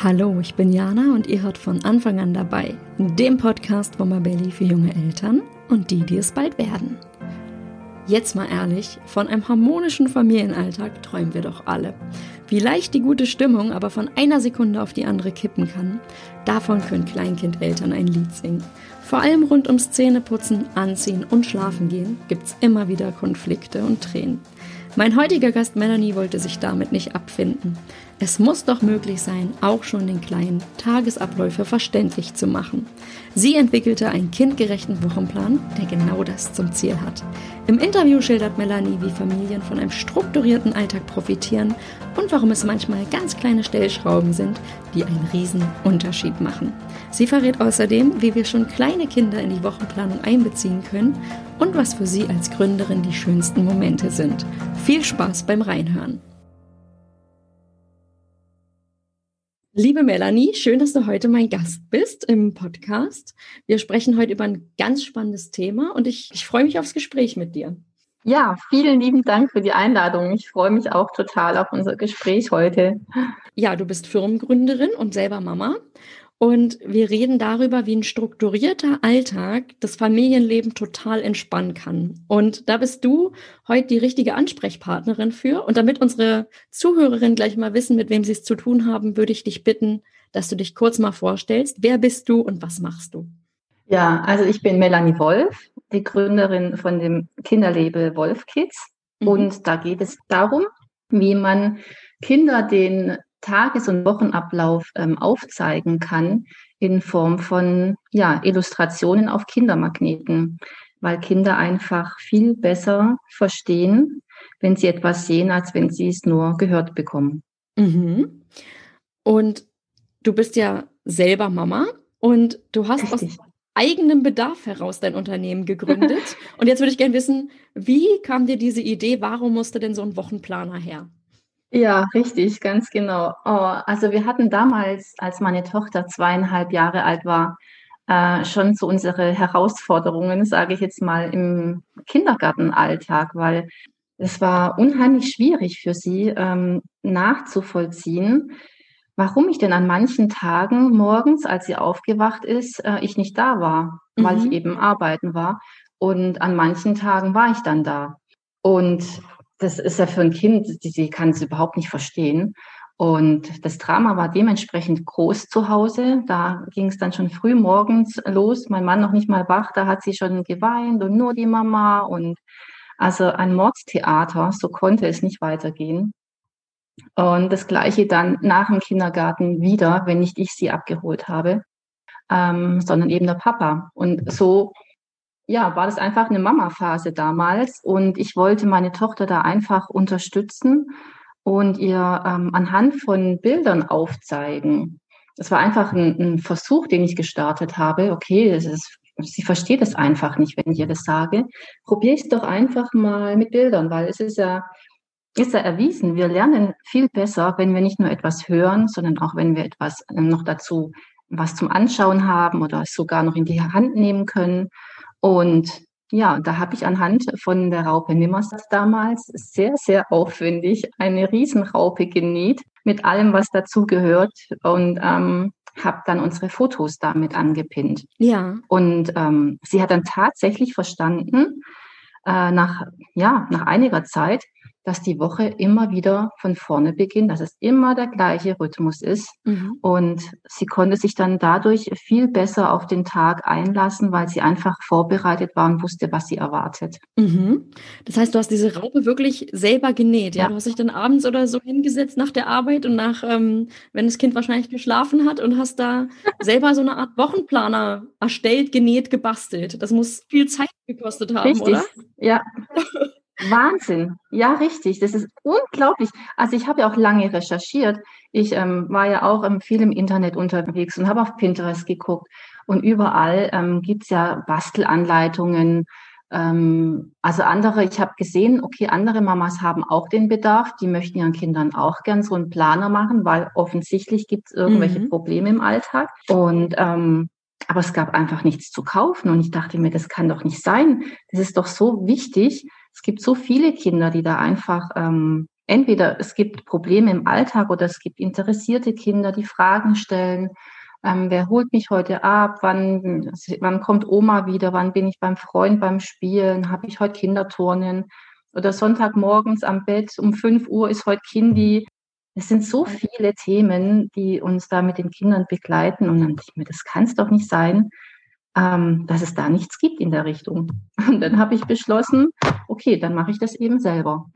Hallo, ich bin Jana und ihr hört von Anfang an dabei, dem Podcast von Mabelli für junge Eltern und die, die es bald werden. Jetzt mal ehrlich, von einem harmonischen Familienalltag träumen wir doch alle. Wie leicht die gute Stimmung aber von einer Sekunde auf die andere kippen kann, davon können Kleinkindeltern ein Lied singen. Vor allem rund ums Zähneputzen, Anziehen und Schlafen gehen gibt's immer wieder Konflikte und Tränen. Mein heutiger Gast Melanie wollte sich damit nicht abfinden. Es muss doch möglich sein, auch schon den kleinen Tagesabläufe verständlich zu machen. Sie entwickelte einen kindgerechten Wochenplan, der genau das zum Ziel hat. Im Interview schildert Melanie, wie Familien von einem strukturierten Alltag profitieren und warum es manchmal ganz kleine Stellschrauben sind, die einen riesen Unterschied machen. Sie verrät außerdem, wie wir schon kleine Kinder in die Wochenplanung einbeziehen können und was für sie als Gründerin die schönsten Momente sind. Viel Spaß beim Reinhören. Liebe Melanie, schön, dass du heute mein Gast bist im Podcast. Wir sprechen heute über ein ganz spannendes Thema und ich, ich freue mich aufs Gespräch mit dir. Ja, vielen lieben Dank für die Einladung. Ich freue mich auch total auf unser Gespräch heute. Ja, du bist Firmengründerin und selber Mama. Und wir reden darüber, wie ein strukturierter Alltag das Familienleben total entspannen kann. Und da bist du heute die richtige Ansprechpartnerin für. Und damit unsere Zuhörerinnen gleich mal wissen, mit wem sie es zu tun haben, würde ich dich bitten, dass du dich kurz mal vorstellst. Wer bist du und was machst du? Ja, also ich bin Melanie Wolf, die Gründerin von dem Kinderlabel Wolf Kids. Mhm. Und da geht es darum, wie man Kinder den Tages- und Wochenablauf ähm, aufzeigen kann in Form von ja, Illustrationen auf Kindermagneten, weil Kinder einfach viel besser verstehen, wenn sie etwas sehen, als wenn sie es nur gehört bekommen. Mhm. Und du bist ja selber Mama und du hast Richtig. aus eigenem Bedarf heraus dein Unternehmen gegründet. und jetzt würde ich gerne wissen, wie kam dir diese Idee? Warum musste denn so ein Wochenplaner her? Ja, richtig, ganz genau. Oh, also wir hatten damals, als meine Tochter zweieinhalb Jahre alt war, äh, schon so unsere Herausforderungen, sage ich jetzt mal, im Kindergartenalltag, weil es war unheimlich schwierig für sie ähm, nachzuvollziehen, warum ich denn an manchen Tagen morgens, als sie aufgewacht ist, äh, ich nicht da war, mhm. weil ich mhm. eben arbeiten war. Und an manchen Tagen war ich dann da. Und das ist ja für ein Kind, die, die kann es überhaupt nicht verstehen. Und das Drama war dementsprechend groß zu Hause. Da ging es dann schon früh morgens los. Mein Mann noch nicht mal wach, da hat sie schon geweint und nur die Mama und also ein Mordstheater. So konnte es nicht weitergehen. Und das Gleiche dann nach dem Kindergarten wieder, wenn nicht ich sie abgeholt habe, ähm, sondern eben der Papa. Und so ja, war das einfach eine Mama-Phase damals und ich wollte meine Tochter da einfach unterstützen und ihr ähm, anhand von Bildern aufzeigen. Das war einfach ein, ein Versuch, den ich gestartet habe. Okay, ist, sie versteht es einfach nicht, wenn ich ihr das sage. Probier es doch einfach mal mit Bildern, weil es ist ja, ist ja erwiesen. Wir lernen viel besser, wenn wir nicht nur etwas hören, sondern auch wenn wir etwas ähm, noch dazu was zum Anschauen haben oder sogar noch in die Hand nehmen können. Und ja, da habe ich anhand von der Raupe Nimmersatt damals sehr, sehr aufwendig eine Riesenraupe genäht mit allem, was dazu gehört und ähm, habe dann unsere Fotos damit angepinnt. Ja. Und ähm, sie hat dann tatsächlich verstanden, äh, nach, ja, nach einiger Zeit, dass die Woche immer wieder von vorne beginnt, dass es immer der gleiche Rhythmus ist. Mhm. Und sie konnte sich dann dadurch viel besser auf den Tag einlassen, weil sie einfach vorbereitet war und wusste, was sie erwartet. Mhm. Das heißt, du hast diese Raupe wirklich selber genäht, ja? ja? Du hast dich dann abends oder so hingesetzt nach der Arbeit und nach, ähm, wenn das Kind wahrscheinlich geschlafen hat und hast da selber so eine Art Wochenplaner erstellt, genäht, gebastelt. Das muss viel Zeit gekostet haben, Richtig. oder? Ja. Wahnsinn. Ja, richtig. Das ist unglaublich. Also ich habe ja auch lange recherchiert. Ich ähm, war ja auch ähm, viel im Internet unterwegs und habe auf Pinterest geguckt. Und überall ähm, gibt's ja Bastelanleitungen. Ähm, also andere, ich habe gesehen, okay, andere Mamas haben auch den Bedarf. Die möchten ihren Kindern auch gern so einen Planer machen, weil offensichtlich gibt's irgendwelche mhm. Probleme im Alltag. Und ähm, aber es gab einfach nichts zu kaufen. Und ich dachte mir, das kann doch nicht sein. Das ist doch so wichtig. Es gibt so viele Kinder, die da einfach ähm, entweder es gibt Probleme im Alltag oder es gibt interessierte Kinder, die Fragen stellen. Ähm, wer holt mich heute ab? Wann, wann kommt Oma wieder? Wann bin ich beim Freund beim Spielen? Habe ich heute Kinderturnen? Oder Sonntagmorgens am Bett um 5 Uhr ist heute Kindi. Es sind so viele Themen, die uns da mit den Kindern begleiten. Und dann denke ich mir, das kann es doch nicht sein, ähm, dass es da nichts gibt in der Richtung. Und dann habe ich beschlossen, okay, dann mache ich das eben selber.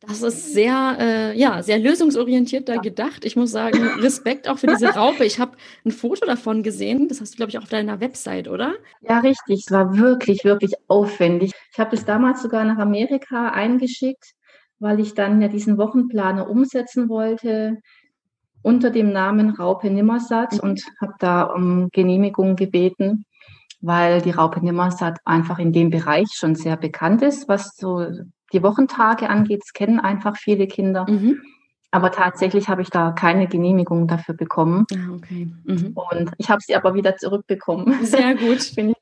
Das ist sehr, äh, ja, sehr lösungsorientiert da ja. gedacht. Ich muss sagen, Respekt auch für diese Raupe. Ich habe ein Foto davon gesehen. Das hast du, glaube ich, auch auf deiner Website, oder? Ja, richtig. Es war wirklich, wirklich aufwendig. Ich habe das damals sogar nach Amerika eingeschickt, weil ich dann ja diesen Wochenplaner umsetzen wollte unter dem Namen Raupe Nimmersatt mhm. und habe da um Genehmigung gebeten weil die Raupe Nimmersatt einfach in dem Bereich schon sehr bekannt ist, was so die Wochentage angeht. Das kennen einfach viele Kinder. Mhm. Aber tatsächlich habe ich da keine Genehmigung dafür bekommen. Ah, okay. Mhm. Und ich habe sie aber wieder zurückbekommen. Sehr gut. ich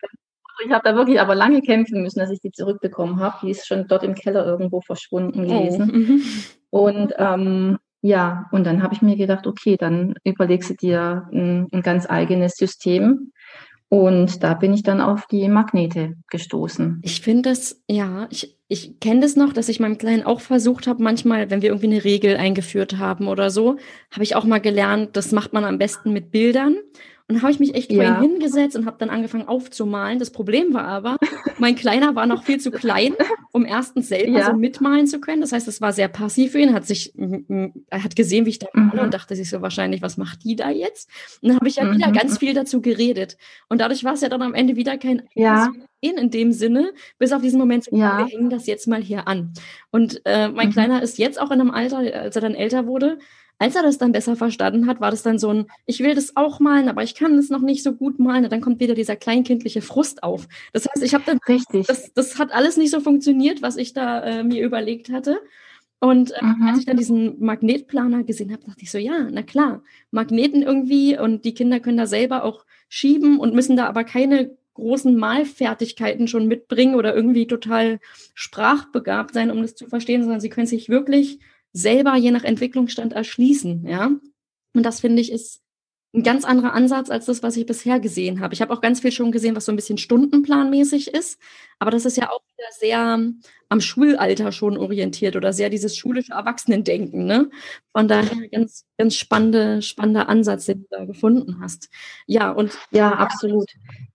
ich habe da wirklich aber lange kämpfen müssen, dass ich die zurückbekommen habe. Die ist schon dort im Keller irgendwo verschwunden oh, gewesen. Oh. Mhm. Und ähm, ja, und dann habe ich mir gedacht, okay, dann überlegst du dir ein, ein ganz eigenes System, und da bin ich dann auf die Magnete gestoßen. Ich finde das, ja, ich, ich kenne das noch, dass ich meinem Kleinen auch versucht habe, manchmal, wenn wir irgendwie eine Regel eingeführt haben oder so, habe ich auch mal gelernt, das macht man am besten mit Bildern. Und dann habe ich mich echt ja. vor ihn hingesetzt und habe dann angefangen aufzumalen. Das Problem war aber, mein Kleiner war noch viel zu klein, um erstens selber ja. so mitmalen zu können. Das heißt, es war sehr passiv für ihn. Hat sich, er hat gesehen, wie ich da male mhm. und dachte sich so wahrscheinlich, was macht die da jetzt? Und dann habe ich ja mhm. wieder ganz viel dazu geredet. Und dadurch war es ja dann am Ende wieder kein ja. in dem Sinne, bis auf diesen Moment, ja. wir hängen das jetzt mal hier an. Und äh, mein mhm. Kleiner ist jetzt auch in einem Alter, als er dann älter wurde, als er das dann besser verstanden hat, war das dann so ein, ich will das auch malen, aber ich kann es noch nicht so gut malen. Und dann kommt wieder dieser kleinkindliche Frust auf. Das heißt, ich habe dann, Richtig. Das, das hat alles nicht so funktioniert, was ich da äh, mir überlegt hatte. Und äh, mhm. als ich dann diesen Magnetplaner gesehen habe, dachte ich so, ja, na klar, Magneten irgendwie und die Kinder können da selber auch schieben und müssen da aber keine großen Malfertigkeiten schon mitbringen oder irgendwie total sprachbegabt sein, um das zu verstehen, sondern sie können sich wirklich selber je nach Entwicklungsstand erschließen, ja. Und das finde ich ist ein ganz anderer Ansatz als das, was ich bisher gesehen habe. Ich habe auch ganz viel schon gesehen, was so ein bisschen stundenplanmäßig ist, aber das ist ja auch wieder sehr am Schulalter schon orientiert oder sehr dieses schulische Erwachsenendenken, ne? Von daher ganz, ganz spannende, spannender Ansatz, den du da gefunden hast. Ja, und. Ja, absolut. Ja,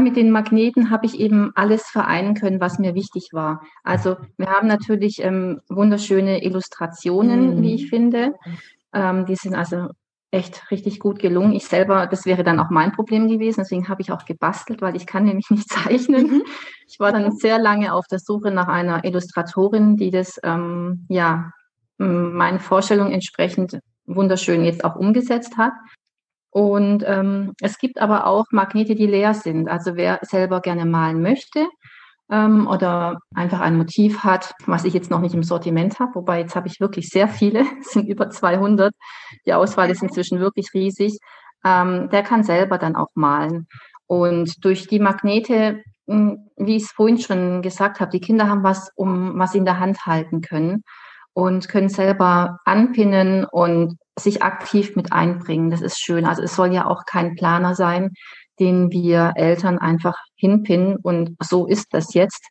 mit den Magneten habe ich eben alles vereinen können, was mir wichtig war. Also wir haben natürlich ähm, wunderschöne Illustrationen, mhm. wie ich finde. Ähm, die sind also echt richtig gut gelungen. Ich selber, das wäre dann auch mein Problem gewesen, deswegen habe ich auch gebastelt, weil ich kann nämlich nicht zeichnen. Mhm. Ich war dann sehr lange auf der Suche nach einer Illustratorin, die das ähm, ja meinen Vorstellungen entsprechend wunderschön jetzt auch umgesetzt hat. Und ähm, es gibt aber auch Magnete, die leer sind. Also wer selber gerne malen möchte ähm, oder einfach ein Motiv hat, was ich jetzt noch nicht im Sortiment habe, wobei jetzt habe ich wirklich sehr viele, es sind über 200. Die Auswahl ist inzwischen wirklich riesig. Ähm, der kann selber dann auch malen. Und durch die Magnete, hm, wie ich es vorhin schon gesagt habe, die Kinder haben was, um was sie in der Hand halten können und können selber anpinnen und sich aktiv mit einbringen. Das ist schön. Also es soll ja auch kein Planer sein, den wir Eltern einfach hinpinnen und so ist das jetzt.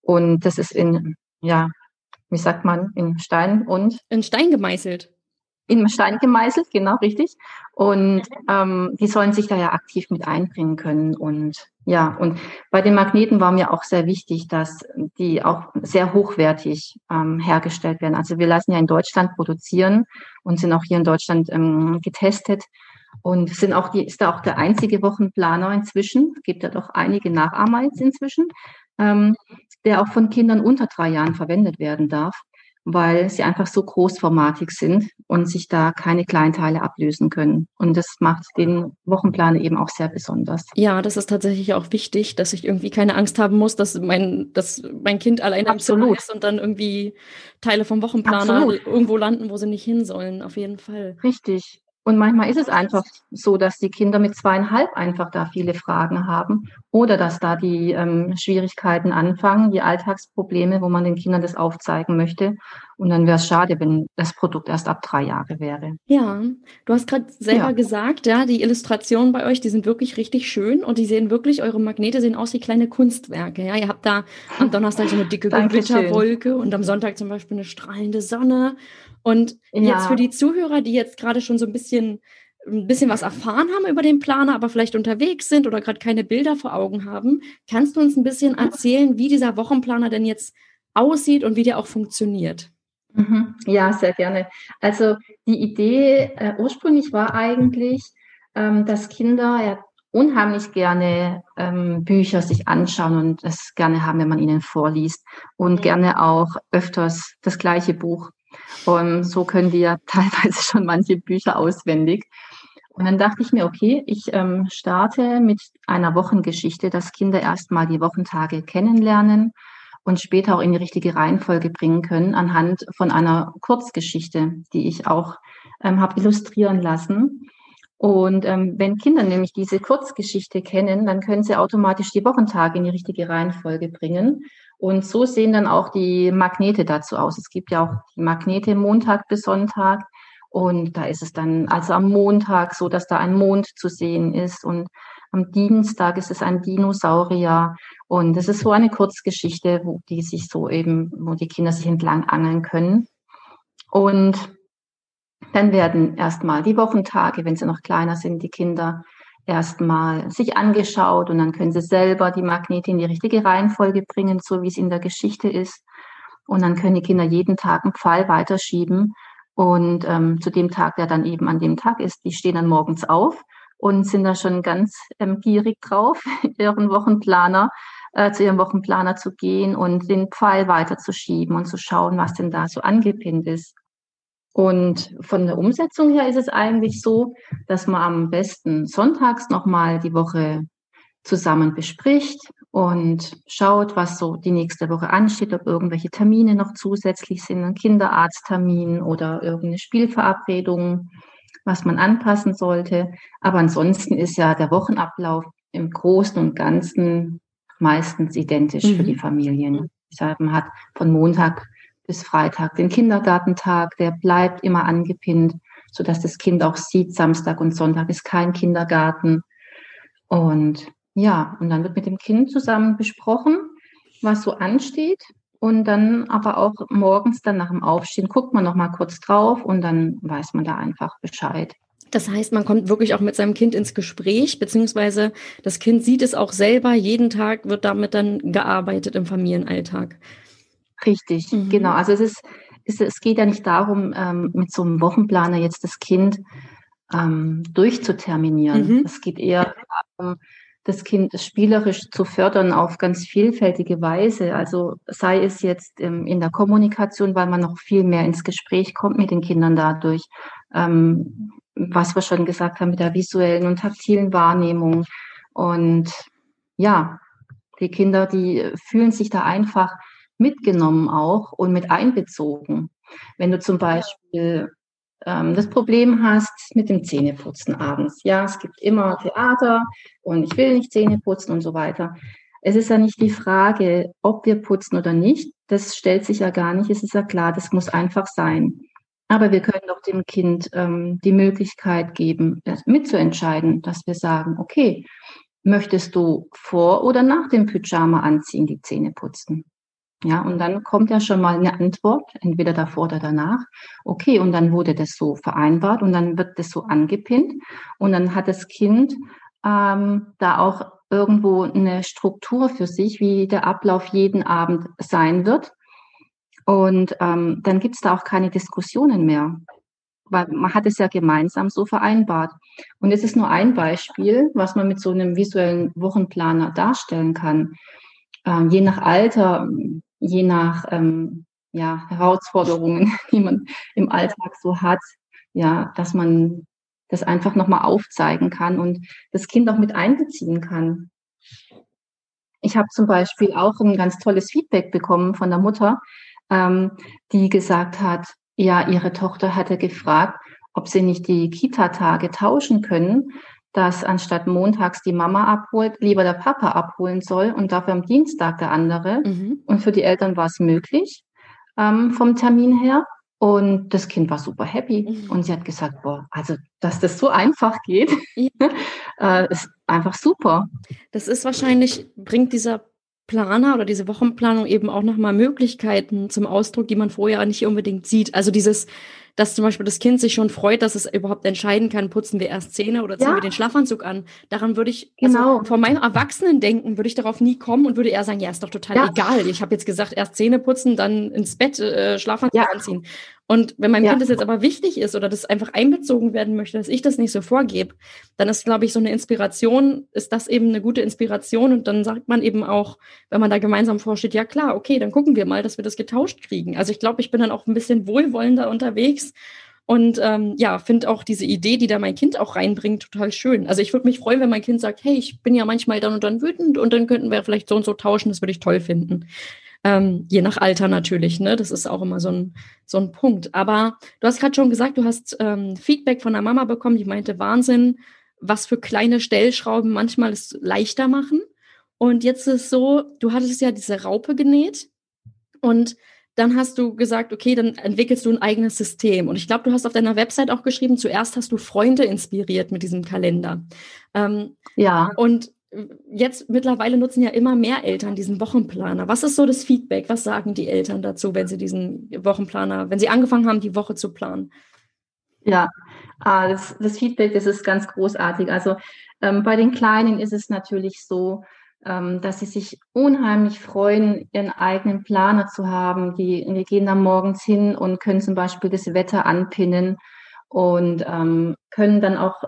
Und das ist in, ja, wie sagt man, in Stein und? In Stein gemeißelt in Stein gemeißelt, genau richtig. Und ähm, die sollen sich da ja aktiv mit einbringen können. Und ja, und bei den Magneten war mir auch sehr wichtig, dass die auch sehr hochwertig ähm, hergestellt werden. Also wir lassen ja in Deutschland produzieren und sind auch hier in Deutschland ähm, getestet. Und sind auch die, ist da auch der einzige Wochenplaner inzwischen, gibt ja doch einige Nachahmer jetzt inzwischen, ähm, der auch von Kindern unter drei Jahren verwendet werden darf weil sie einfach so großformatig sind und sich da keine Kleinteile ablösen können. Und das macht den Wochenplan eben auch sehr besonders. Ja, das ist tatsächlich auch wichtig, dass ich irgendwie keine Angst haben muss, dass mein, dass mein Kind alleine im Zimmer ist und dann irgendwie Teile vom Wochenplaner Absolut. irgendwo landen, wo sie nicht hin sollen. Auf jeden Fall. Richtig. Und manchmal ist es einfach so, dass die Kinder mit zweieinhalb einfach da viele Fragen haben oder dass da die ähm, Schwierigkeiten anfangen, die Alltagsprobleme, wo man den Kindern das aufzeigen möchte. Und dann wäre es schade, wenn das Produkt erst ab drei Jahre wäre. Ja, du hast gerade selber ja. gesagt, ja, die Illustrationen bei euch, die sind wirklich richtig schön und die sehen wirklich, eure Magnete sehen aus wie kleine Kunstwerke. Ja, ihr habt da am Donnerstag so eine dicke Gewitterwolke und am Sonntag zum Beispiel eine strahlende Sonne. Und ja. jetzt für die Zuhörer, die jetzt gerade schon so ein bisschen ein bisschen was erfahren haben über den Planer, aber vielleicht unterwegs sind oder gerade keine Bilder vor Augen haben, kannst du uns ein bisschen erzählen, wie dieser Wochenplaner denn jetzt aussieht und wie der auch funktioniert? Mhm. Ja, sehr gerne. Also die Idee äh, ursprünglich war eigentlich, ähm, dass Kinder ja unheimlich gerne ähm, Bücher sich anschauen und es gerne haben, wenn man ihnen vorliest und gerne auch öfters das gleiche Buch. Und so können die ja teilweise schon manche Bücher auswendig. Und dann dachte ich mir, okay, ich ähm, starte mit einer Wochengeschichte, dass Kinder erstmal die Wochentage kennenlernen und später auch in die richtige Reihenfolge bringen können anhand von einer Kurzgeschichte, die ich auch ähm, habe illustrieren lassen. Und ähm, wenn Kinder nämlich diese Kurzgeschichte kennen, dann können sie automatisch die Wochentage in die richtige Reihenfolge bringen. Und so sehen dann auch die Magnete dazu aus. Es gibt ja auch die Magnete Montag bis Sonntag. Und da ist es dann also am Montag so, dass da ein Mond zu sehen ist und am Dienstag ist es ein Dinosaurier. Und es ist so eine Kurzgeschichte, wo die sich so eben, wo die Kinder sich entlang angeln können. Und dann werden erstmal die Wochentage, wenn sie noch kleiner sind, die Kinder erstmal sich angeschaut und dann können sie selber die Magnete in die richtige Reihenfolge bringen, so wie es in der Geschichte ist. Und dann können die Kinder jeden Tag einen Pfeil weiterschieben und ähm, zu dem Tag, der dann eben an dem Tag ist, die stehen dann morgens auf und sind da schon ganz ähm, gierig drauf, ihren Wochenplaner, äh, zu ihrem Wochenplaner zu gehen und den Pfeil weiterzuschieben und zu schauen, was denn da so angepinnt ist. Und von der Umsetzung her ist es eigentlich so, dass man am besten sonntags nochmal die Woche zusammen bespricht und schaut, was so die nächste Woche ansteht, ob irgendwelche Termine noch zusätzlich sind, ein Kinderarzttermin oder irgendeine Spielverabredung, was man anpassen sollte. Aber ansonsten ist ja der Wochenablauf im Großen und Ganzen meistens identisch mhm. für die mhm. Familien. Deshalb man hat von Montag bis Freitag den Kindergartentag, der bleibt immer angepinnt, sodass das Kind auch sieht, Samstag und Sonntag ist kein Kindergarten. Und ja, und dann wird mit dem Kind zusammen besprochen, was so ansteht. Und dann aber auch morgens dann nach dem Aufstehen guckt man noch mal kurz drauf und dann weiß man da einfach Bescheid. Das heißt, man kommt wirklich auch mit seinem Kind ins Gespräch, beziehungsweise das Kind sieht es auch selber. Jeden Tag wird damit dann gearbeitet im Familienalltag. Richtig, mhm. genau. Also es ist, es, es geht ja nicht darum, ähm, mit so einem Wochenplaner jetzt das Kind ähm, durchzuterminieren. Mhm. Es geht eher darum, das Kind spielerisch zu fördern auf ganz vielfältige Weise. Also sei es jetzt ähm, in der Kommunikation, weil man noch viel mehr ins Gespräch kommt mit den Kindern dadurch, ähm, was wir schon gesagt haben mit der visuellen und taktilen Wahrnehmung. Und ja, die Kinder, die fühlen sich da einfach mitgenommen auch und mit einbezogen. Wenn du zum Beispiel ähm, das Problem hast mit dem Zähneputzen abends. Ja, es gibt immer Theater und ich will nicht Zähne putzen und so weiter. Es ist ja nicht die Frage, ob wir putzen oder nicht. Das stellt sich ja gar nicht. Es ist ja klar, das muss einfach sein. Aber wir können doch dem Kind ähm, die Möglichkeit geben, mitzuentscheiden, dass wir sagen, okay, möchtest du vor oder nach dem Pyjama anziehen, die Zähne putzen? Ja, und dann kommt ja schon mal eine Antwort, entweder davor oder danach. Okay, und dann wurde das so vereinbart und dann wird das so angepinnt und dann hat das Kind ähm, da auch irgendwo eine Struktur für sich, wie der Ablauf jeden Abend sein wird. Und ähm, dann gibt's da auch keine Diskussionen mehr, weil man hat es ja gemeinsam so vereinbart. Und es ist nur ein Beispiel, was man mit so einem visuellen Wochenplaner darstellen kann. Ähm, je nach Alter je nach ähm, ja, Herausforderungen, die man im Alltag so hat, ja, dass man das einfach nochmal aufzeigen kann und das Kind auch mit einbeziehen kann. Ich habe zum Beispiel auch ein ganz tolles Feedback bekommen von der Mutter, ähm, die gesagt hat, ja, ihre Tochter hatte gefragt, ob sie nicht die Kita-Tage tauschen können, dass anstatt montags die Mama abholt, lieber der Papa abholen soll und dafür am Dienstag der andere. Mhm. Und für die Eltern war es möglich. ähm, vom Termin her. Und das Kind war super happy. Mhm. Und sie hat gesagt, boah, also, dass das so einfach geht, ja. äh, ist einfach super. Das ist wahrscheinlich, bringt dieser Planer oder diese Wochenplanung eben auch nochmal Möglichkeiten zum Ausdruck, die man vorher nicht unbedingt sieht. Also dieses, dass zum Beispiel das Kind sich schon freut, dass es überhaupt entscheiden kann, putzen wir erst Zähne oder ziehen ja. wir den Schlafanzug an. Daran würde ich, also genau. also von meinem Erwachsenen denken, würde ich darauf nie kommen und würde eher sagen, ja, ist doch total ja. egal. Ich habe jetzt gesagt, erst Zähne putzen, dann ins Bett äh, Schlafanzug ja. anziehen. Und wenn meinem ja. Kind das jetzt aber wichtig ist oder das einfach einbezogen werden möchte, dass ich das nicht so vorgebe, dann ist, glaube ich, so eine Inspiration, ist das eben eine gute Inspiration. Und dann sagt man eben auch, wenn man da gemeinsam vorsteht, ja klar, okay, dann gucken wir mal, dass wir das getauscht kriegen. Also ich glaube, ich bin dann auch ein bisschen wohlwollender unterwegs und ähm, ja, finde auch diese Idee, die da mein Kind auch reinbringt, total schön. Also ich würde mich freuen, wenn mein Kind sagt, hey, ich bin ja manchmal dann und dann wütend und dann könnten wir vielleicht so und so tauschen, das würde ich toll finden. Ähm, je nach Alter natürlich, ne? Das ist auch immer so ein, so ein Punkt. Aber du hast gerade schon gesagt, du hast ähm, Feedback von der Mama bekommen, die meinte, Wahnsinn, was für kleine Stellschrauben manchmal es leichter machen. Und jetzt ist es so, du hattest ja diese Raupe genäht und dann hast du gesagt, okay, dann entwickelst du ein eigenes System. Und ich glaube, du hast auf deiner Website auch geschrieben, zuerst hast du Freunde inspiriert mit diesem Kalender. Ähm, ja. Und jetzt mittlerweile nutzen ja immer mehr Eltern diesen Wochenplaner. Was ist so das Feedback? Was sagen die Eltern dazu, wenn sie diesen Wochenplaner, wenn sie angefangen haben, die Woche zu planen? Ja, ah, das, das Feedback, das ist ganz großartig. Also ähm, bei den Kleinen ist es natürlich so, ähm, dass sie sich unheimlich freuen, ihren eigenen Planer zu haben. Die, wir gehen dann morgens hin und können zum Beispiel das Wetter anpinnen und ähm, können dann auch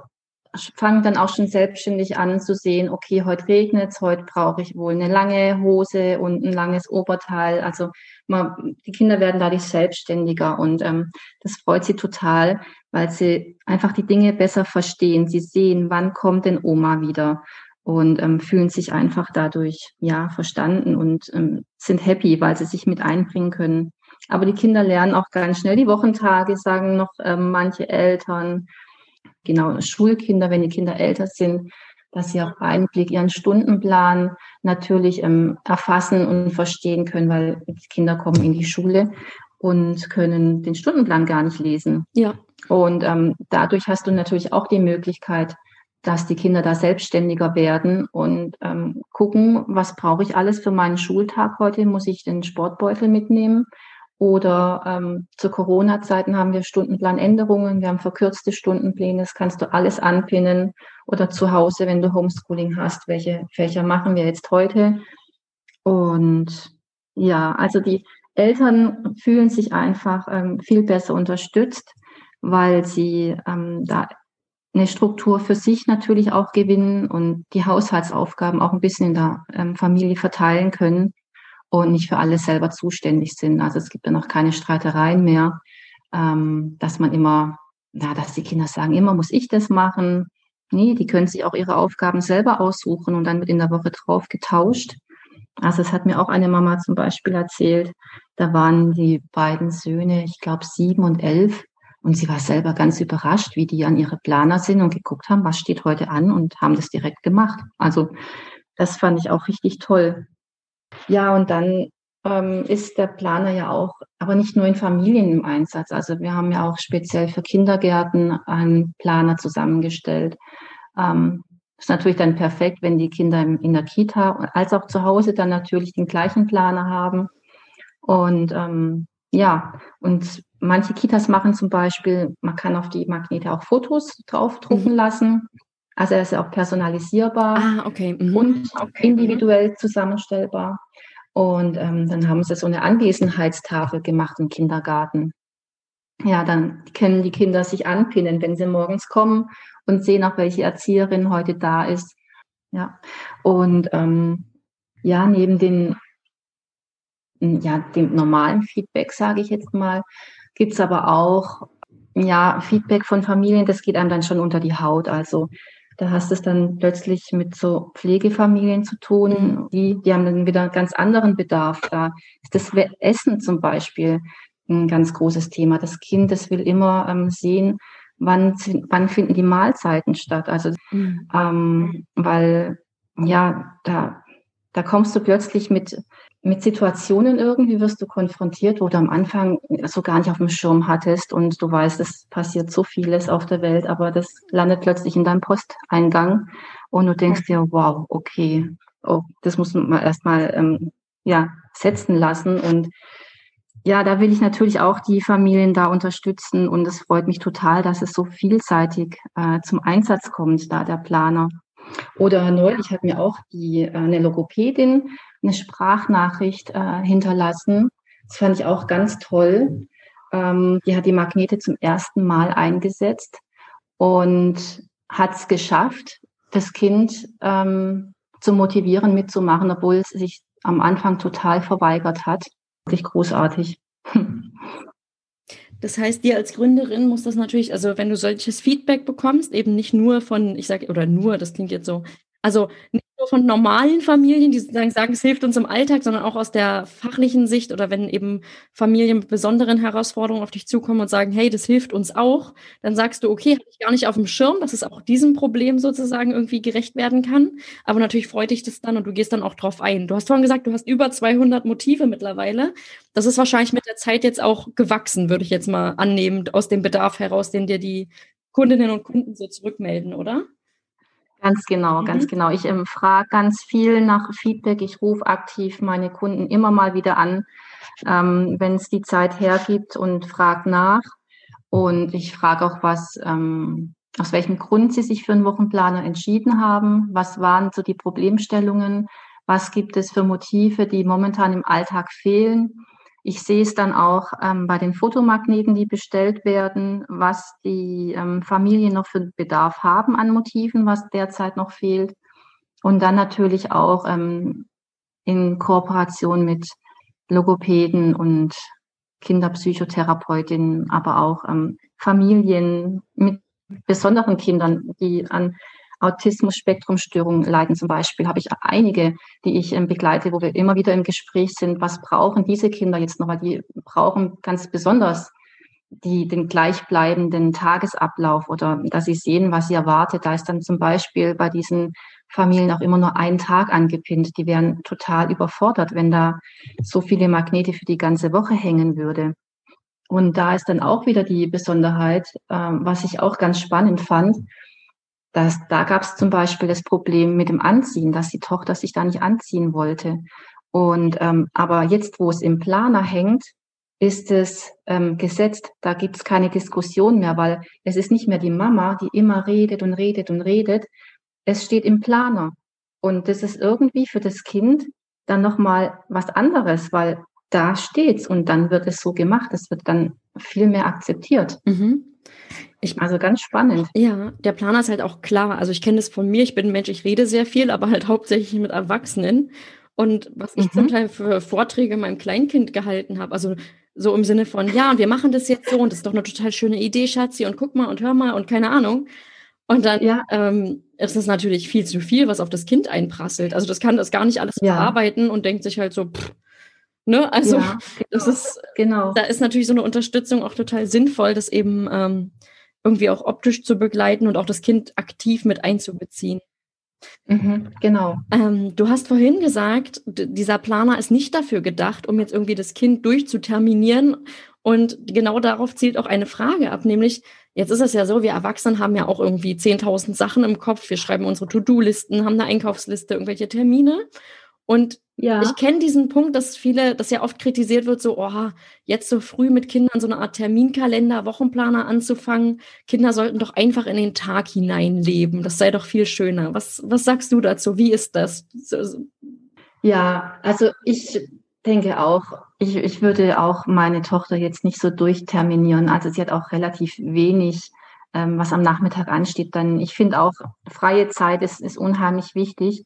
fangen dann auch schon selbstständig an zu sehen, okay, heute regnet es, heute brauche ich wohl eine lange Hose und ein langes Oberteil. Also man, die Kinder werden dadurch selbstständiger und ähm, das freut sie total, weil sie einfach die Dinge besser verstehen. Sie sehen, wann kommt denn Oma wieder und ähm, fühlen sich einfach dadurch ja verstanden und ähm, sind happy, weil sie sich mit einbringen können. Aber die Kinder lernen auch ganz schnell die Wochentage, sagen noch ähm, manche Eltern genau Schulkinder, wenn die Kinder älter sind, dass sie auch Einblick ihren Stundenplan natürlich ähm, erfassen und verstehen können, weil die Kinder kommen in die Schule und können den Stundenplan gar nicht lesen. Ja. Und ähm, dadurch hast du natürlich auch die Möglichkeit, dass die Kinder da selbstständiger werden und ähm, gucken, was brauche ich alles für meinen Schultag heute? Muss ich den Sportbeutel mitnehmen? Oder ähm, zu Corona-Zeiten haben wir Stundenplanänderungen, wir haben verkürzte Stundenpläne, das kannst du alles anpinnen. Oder zu Hause, wenn du Homeschooling hast, welche Fächer machen wir jetzt heute? Und ja, also die Eltern fühlen sich einfach ähm, viel besser unterstützt, weil sie ähm, da eine Struktur für sich natürlich auch gewinnen und die Haushaltsaufgaben auch ein bisschen in der ähm, Familie verteilen können und nicht für alles selber zuständig sind. Also es gibt dann auch keine Streitereien mehr, ähm, dass man immer, na, dass die Kinder sagen, immer muss ich das machen. Nee, die können sich auch ihre Aufgaben selber aussuchen und dann wird in der Woche drauf getauscht. Also es hat mir auch eine Mama zum Beispiel erzählt, da waren die beiden Söhne, ich glaube sieben und elf, und sie war selber ganz überrascht, wie die an ihre Planer sind und geguckt haben, was steht heute an und haben das direkt gemacht. Also das fand ich auch richtig toll. Ja, und dann ähm, ist der Planer ja auch, aber nicht nur in Familien im Einsatz. Also wir haben ja auch speziell für Kindergärten einen Planer zusammengestellt. Ähm, ist natürlich dann perfekt, wenn die Kinder in der Kita als auch zu Hause dann natürlich den gleichen Planer haben. Und ähm, ja, und manche Kitas machen zum Beispiel, man kann auf die Magnete auch Fotos draufdrucken mhm. lassen. Also er ist ja auch personalisierbar ah, okay. Mhm. und okay. individuell zusammenstellbar. Und ähm, dann haben sie so eine Anwesenheitstafel gemacht im Kindergarten. Ja, dann können die Kinder sich anpinnen, wenn sie morgens kommen und sehen auch, welche Erzieherin heute da ist. Ja, und ähm, ja, neben den, ja, dem normalen Feedback, sage ich jetzt mal, gibt's aber auch ja, Feedback von Familien, das geht einem dann schon unter die Haut. Also da hast du es dann plötzlich mit so Pflegefamilien zu tun, die, die haben dann wieder einen ganz anderen Bedarf. Da ist das Essen zum Beispiel ein ganz großes Thema. Das Kind, das will immer ähm, sehen, wann, wann finden die Mahlzeiten statt. Also, mhm. ähm, weil, ja, da, da kommst du plötzlich mit mit Situationen irgendwie wirst du konfrontiert, wo du am Anfang so gar nicht auf dem Schirm hattest und du weißt, es passiert so vieles auf der Welt, aber das landet plötzlich in deinem Posteingang und du denkst dir, wow, okay, oh, das muss man erstmal ähm, ja, setzen lassen und ja, da will ich natürlich auch die Familien da unterstützen und es freut mich total, dass es so vielseitig äh, zum Einsatz kommt, da der Planer. Oder neulich hat mir auch die äh, eine Logopädin eine Sprachnachricht äh, hinterlassen. Das fand ich auch ganz toll. Ähm, die hat die Magnete zum ersten Mal eingesetzt und hat es geschafft, das Kind ähm, zu motivieren, mitzumachen, obwohl es sich am Anfang total verweigert hat. Wirklich großartig. Das heißt, dir als Gründerin muss das natürlich, also wenn du solches Feedback bekommst, eben nicht nur von, ich sage, oder nur, das klingt jetzt so, also nicht nur von normalen Familien, die sozusagen sagen, es hilft uns im Alltag, sondern auch aus der fachlichen Sicht oder wenn eben Familien mit besonderen Herausforderungen auf dich zukommen und sagen, hey, das hilft uns auch, dann sagst du, okay, habe ich gar nicht auf dem Schirm, dass es auch diesem Problem sozusagen irgendwie gerecht werden kann. Aber natürlich freut dich das dann und du gehst dann auch drauf ein. Du hast vorhin gesagt, du hast über 200 Motive mittlerweile. Das ist wahrscheinlich mit der Zeit jetzt auch gewachsen, würde ich jetzt mal annehmen, aus dem Bedarf heraus, den dir die Kundinnen und Kunden so zurückmelden, oder? Ganz genau, mhm. ganz genau. Ich ähm, frage ganz viel nach Feedback. Ich rufe aktiv meine Kunden immer mal wieder an, ähm, wenn es die Zeit hergibt und frage nach. Und ich frage auch, was, ähm, aus welchem Grund sie sich für einen Wochenplaner entschieden haben. Was waren so die Problemstellungen? Was gibt es für Motive, die momentan im Alltag fehlen? Ich sehe es dann auch ähm, bei den Fotomagneten, die bestellt werden, was die ähm, Familien noch für Bedarf haben an Motiven, was derzeit noch fehlt. Und dann natürlich auch ähm, in Kooperation mit Logopäden und Kinderpsychotherapeutinnen, aber auch ähm, Familien mit besonderen Kindern, die an Autismus-Spektrum-Störungen leiden zum Beispiel, habe ich einige, die ich ähm, begleite, wo wir immer wieder im Gespräch sind, was brauchen diese Kinder jetzt noch, weil die brauchen ganz besonders die, den gleichbleibenden Tagesablauf oder dass sie sehen, was sie erwartet. Da ist dann zum Beispiel bei diesen Familien auch immer nur ein Tag angepinnt. Die wären total überfordert, wenn da so viele Magnete für die ganze Woche hängen würde. Und da ist dann auch wieder die Besonderheit, äh, was ich auch ganz spannend fand, das, da gab es zum Beispiel das Problem mit dem Anziehen, dass die Tochter sich da nicht anziehen wollte. Und ähm, aber jetzt, wo es im Planer hängt, ist es ähm, gesetzt. Da gibt es keine Diskussion mehr, weil es ist nicht mehr die Mama, die immer redet und redet und redet. Es steht im Planer. Und das ist irgendwie für das Kind dann nochmal was anderes, weil da steht's und dann wird es so gemacht. Es wird dann viel mehr akzeptiert. Mhm. Ich, also ganz spannend. Ja, der Planer ist halt auch klar. Also ich kenne das von mir. Ich bin ein Mensch, ich rede sehr viel, aber halt hauptsächlich mit Erwachsenen. Und was ich mhm. zum Teil für Vorträge meinem Kleinkind gehalten habe, also so im Sinne von, ja, und wir machen das jetzt so und das ist doch eine total schöne Idee, Schatzi, und guck mal und hör mal und keine Ahnung. Und dann ja. ähm, ist es natürlich viel zu viel, was auf das Kind einprasselt. Also das kann das gar nicht alles ja. verarbeiten und denkt sich halt so, pff, ne, also ja, genau. das ist, genau. da ist natürlich so eine Unterstützung auch total sinnvoll, das eben ähm, irgendwie auch optisch zu begleiten und auch das Kind aktiv mit einzubeziehen. Mhm, genau. Ähm, du hast vorhin gesagt, dieser Planer ist nicht dafür gedacht, um jetzt irgendwie das Kind durchzuterminieren. Und genau darauf zielt auch eine Frage ab, nämlich, jetzt ist es ja so, wir Erwachsenen haben ja auch irgendwie 10.000 Sachen im Kopf. Wir schreiben unsere To-Do-Listen, haben eine Einkaufsliste, irgendwelche Termine. Und ja. ich kenne diesen Punkt, dass viele, dass ja oft kritisiert wird, so, oh, jetzt so früh mit Kindern so eine Art Terminkalender, Wochenplaner anzufangen. Kinder sollten doch einfach in den Tag hineinleben. Das sei doch viel schöner. Was, was sagst du dazu? Wie ist das? Ja, also ich denke auch, ich, ich würde auch meine Tochter jetzt nicht so durchterminieren. Also sie hat auch relativ wenig, ähm, was am Nachmittag ansteht. Dann, ich finde auch, freie Zeit ist, ist unheimlich wichtig.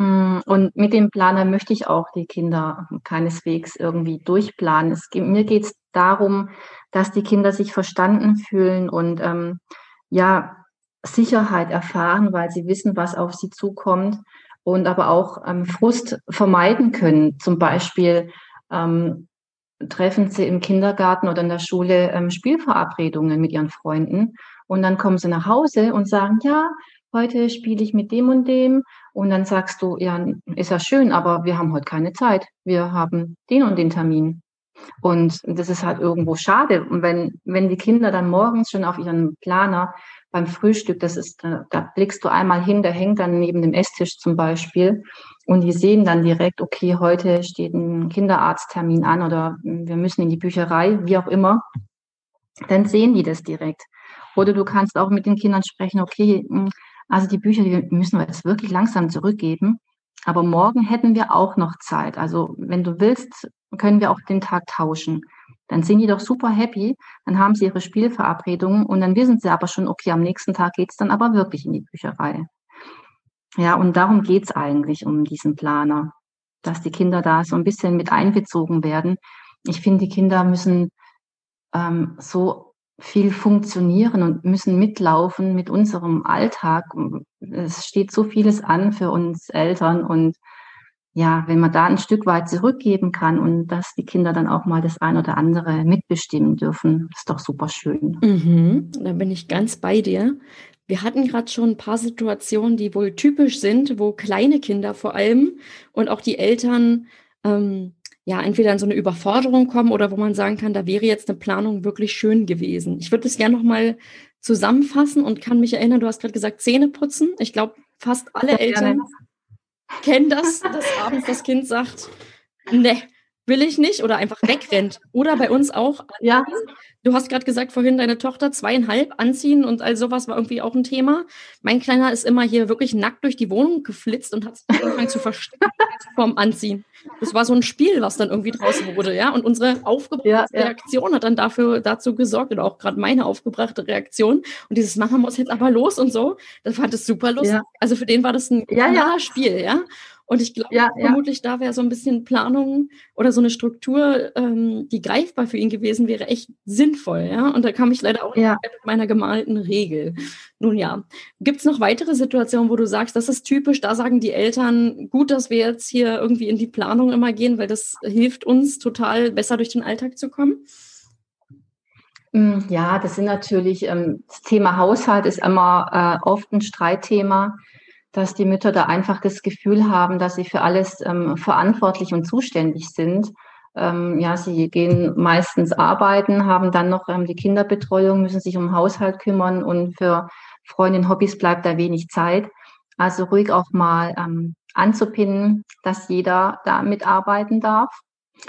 Mm, und mit dem Planer möchte ich auch die Kinder keineswegs irgendwie durchplanen. Es, mir geht es darum, dass die Kinder sich verstanden fühlen und ähm, ja, Sicherheit erfahren, weil sie wissen, was auf sie zukommt und aber auch ähm, Frust vermeiden können. Zum Beispiel ähm, treffen sie im Kindergarten oder in der Schule ähm, Spielverabredungen mit ihren Freunden Und dann kommen sie nach Hause und sagen, ja, heute spiele ich mit dem und dem. Und dann sagst du, ja, ist ja schön, aber wir haben heute keine Zeit. Wir haben den und den Termin. Und das ist halt irgendwo schade. Und wenn, wenn die Kinder dann morgens schon auf ihren Planer beim Frühstück, das ist, da, da blickst du einmal hin, der hängt dann neben dem Esstisch zum Beispiel. Und die sehen dann direkt, okay, heute steht ein Kinderarzttermin an oder wir müssen in die Bücherei, wie auch immer. Dann sehen die das direkt. Oder du kannst auch mit den Kindern sprechen, okay, hm, also die Bücher, die müssen wir jetzt wirklich langsam zurückgeben. Aber morgen hätten wir auch noch Zeit. Also wenn du willst, können wir auch den Tag tauschen. Dann sind die doch super happy, dann haben sie ihre Spielverabredungen und dann wissen sie aber schon, okay, am nächsten Tag geht's dann aber wirklich in die Bücherei. Ja, und darum geht's eigentlich um diesen Planer, dass die Kinder da so ein bisschen mit einbezogen werden. Ich finde, die Kinder müssen ähm, so viel funktionieren und müssen mitlaufen mit unserem Alltag. Es steht so vieles an für uns Eltern und ja, wenn man da ein Stück weit zurückgeben kann und dass die Kinder dann auch mal das ein oder andere mitbestimmen dürfen, ist doch super schön. Mhm, da bin ich ganz bei dir. Wir hatten gerade schon ein paar Situationen, die wohl typisch sind, wo kleine Kinder vor allem und auch die Eltern ähm, ja, entweder in so eine Überforderung kommen oder wo man sagen kann, da wäre jetzt eine Planung wirklich schön gewesen. Ich würde das gerne nochmal zusammenfassen und kann mich erinnern, du hast gerade gesagt, Zähne putzen. Ich glaube, fast alle Eltern kennen das, dass abends das Kind sagt, ne, will ich nicht oder einfach wegrennt. Oder bei uns auch, ja. Du hast gerade gesagt, vorhin deine Tochter zweieinhalb anziehen und all sowas war irgendwie auch ein Thema. Mein Kleiner ist immer hier wirklich nackt durch die Wohnung geflitzt und hat sich angefangen zu verstecken vorm Anziehen. Das war so ein Spiel, was dann irgendwie draus wurde, ja. Und unsere aufgebrachte ja, ja. Reaktion hat dann dafür dazu gesorgt, oder auch gerade meine aufgebrachte Reaktion. Und dieses Mama muss jetzt aber los und so, das fand es super lustig. Ja. Also für den war das ein ja, Spiel, ja. Und ich glaube, ja, vermutlich ja. da wäre so ein bisschen Planung oder so eine Struktur, ähm, die greifbar für ihn gewesen wäre, echt sinnvoll. Ja? Und da kam ich leider auch ja. mit meiner gemalten Regel. Nun ja, gibt es noch weitere Situationen, wo du sagst, das ist typisch, da sagen die Eltern, gut, dass wir jetzt hier irgendwie in die Planung immer gehen, weil das hilft uns total besser durch den Alltag zu kommen? Hm, ja, das sind natürlich, ähm, das Thema Haushalt ist immer äh, oft ein Streitthema dass die Mütter da einfach das Gefühl haben, dass sie für alles ähm, verantwortlich und zuständig sind. Ähm, ja, sie gehen meistens arbeiten, haben dann noch ähm, die Kinderbetreuung, müssen sich um Haushalt kümmern und für Freundin Hobbys bleibt da wenig Zeit. Also ruhig auch mal ähm, anzupinnen, dass jeder da mitarbeiten darf.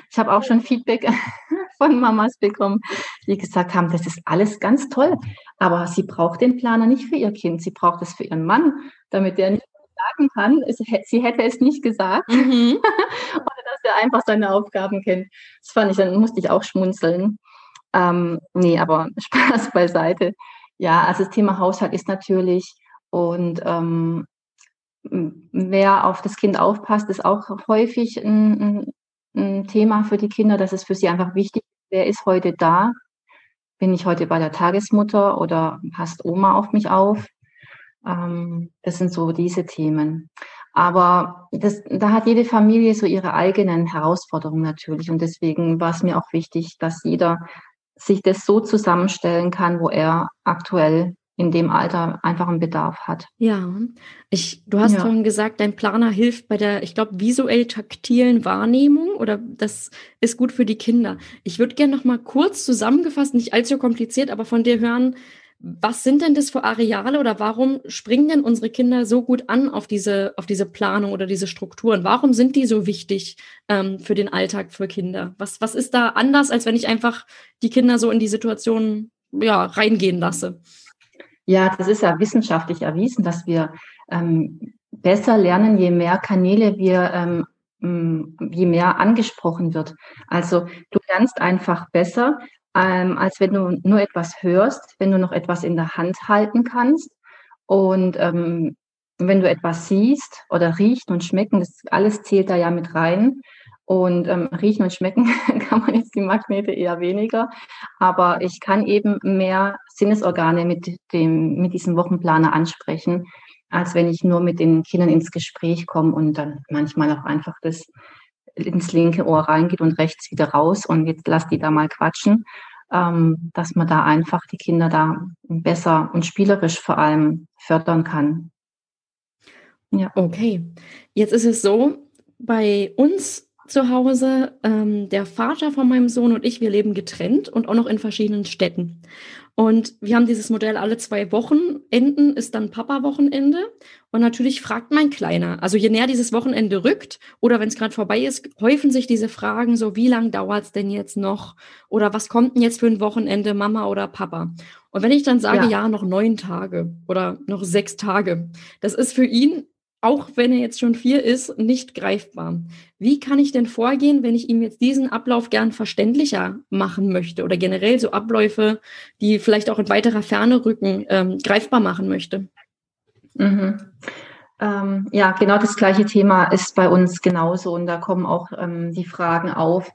Ich habe auch schon Feedback von Mamas bekommen, die gesagt haben, das ist alles ganz toll, aber sie braucht den Planer nicht für ihr Kind, sie braucht es für ihren Mann, damit er nicht sagen kann, sie hätte es nicht gesagt, mhm. oder dass er einfach seine Aufgaben kennt. Das fand ich, dann musste ich auch schmunzeln. Ähm, nee, aber Spaß beiseite. Ja, also das Thema Haushalt ist natürlich und ähm, wer auf das Kind aufpasst, ist auch häufig ein, ein Thema für die Kinder, dass es für sie einfach wichtig ist, wer ist heute da? Bin ich heute bei der Tagesmutter oder passt Oma auf mich auf? Ähm, das sind so diese Themen. Aber das, da hat jede Familie so ihre eigenen Herausforderungen natürlich. Und deswegen war es mir auch wichtig, dass jeder sich das so zusammenstellen kann, wo er aktuell in dem Alter einfach einen Bedarf hat. Ja, ich, du hast ja. vorhin gesagt, dein Planer hilft bei der, ich glaube, visuell taktilen Wahrnehmung oder das ist gut für die Kinder. Ich würde gerne noch mal kurz zusammengefasst, nicht allzu kompliziert, aber von dir hören, was sind denn das für Areale oder warum springen denn unsere Kinder so gut an auf diese, auf diese Planung oder diese Strukturen? Warum sind die so wichtig ähm, für den Alltag für Kinder? Was, was ist da anders, als wenn ich einfach die Kinder so in die Situation ja, reingehen lasse? Ja, das ist ja wissenschaftlich erwiesen, dass wir ähm, besser lernen, je mehr Kanäle wir, ähm, je mehr angesprochen wird. Also du lernst einfach besser, ähm, als wenn du nur etwas hörst, wenn du noch etwas in der Hand halten kannst. Und ähm, wenn du etwas siehst oder riechen und schmecken, das alles zählt da ja mit rein. Und ähm, riechen und schmecken kann man jetzt die Magnete eher weniger. Aber ich kann eben mehr Sinnesorgane mit, dem, mit diesem Wochenplaner ansprechen, als wenn ich nur mit den Kindern ins Gespräch komme und dann manchmal auch einfach das ins linke Ohr reingeht und rechts wieder raus und jetzt lass die da mal quatschen. ähm, dass man da einfach die Kinder da besser und spielerisch vor allem fördern kann. Ja. Okay. Jetzt ist es so, bei uns zu Hause, ähm, der Vater von meinem Sohn und ich, wir leben getrennt und auch noch in verschiedenen Städten. Und wir haben dieses Modell alle zwei Wochenenden, ist dann Papa-Wochenende. Und natürlich fragt mein Kleiner, also je näher dieses Wochenende rückt oder wenn es gerade vorbei ist, häufen sich diese Fragen so, wie lange dauert es denn jetzt noch? Oder was kommt denn jetzt für ein Wochenende, Mama oder Papa? Und wenn ich dann sage, ja, ja noch neun Tage oder noch sechs Tage, das ist für ihn auch wenn er jetzt schon vier ist, nicht greifbar. Wie kann ich denn vorgehen, wenn ich ihm jetzt diesen Ablauf gern verständlicher machen möchte oder generell so Abläufe, die vielleicht auch in weiterer Ferne rücken, ähm, greifbar machen möchte? Mhm. Ähm, ja, genau das gleiche Thema ist bei uns genauso und da kommen auch ähm, die Fragen auf.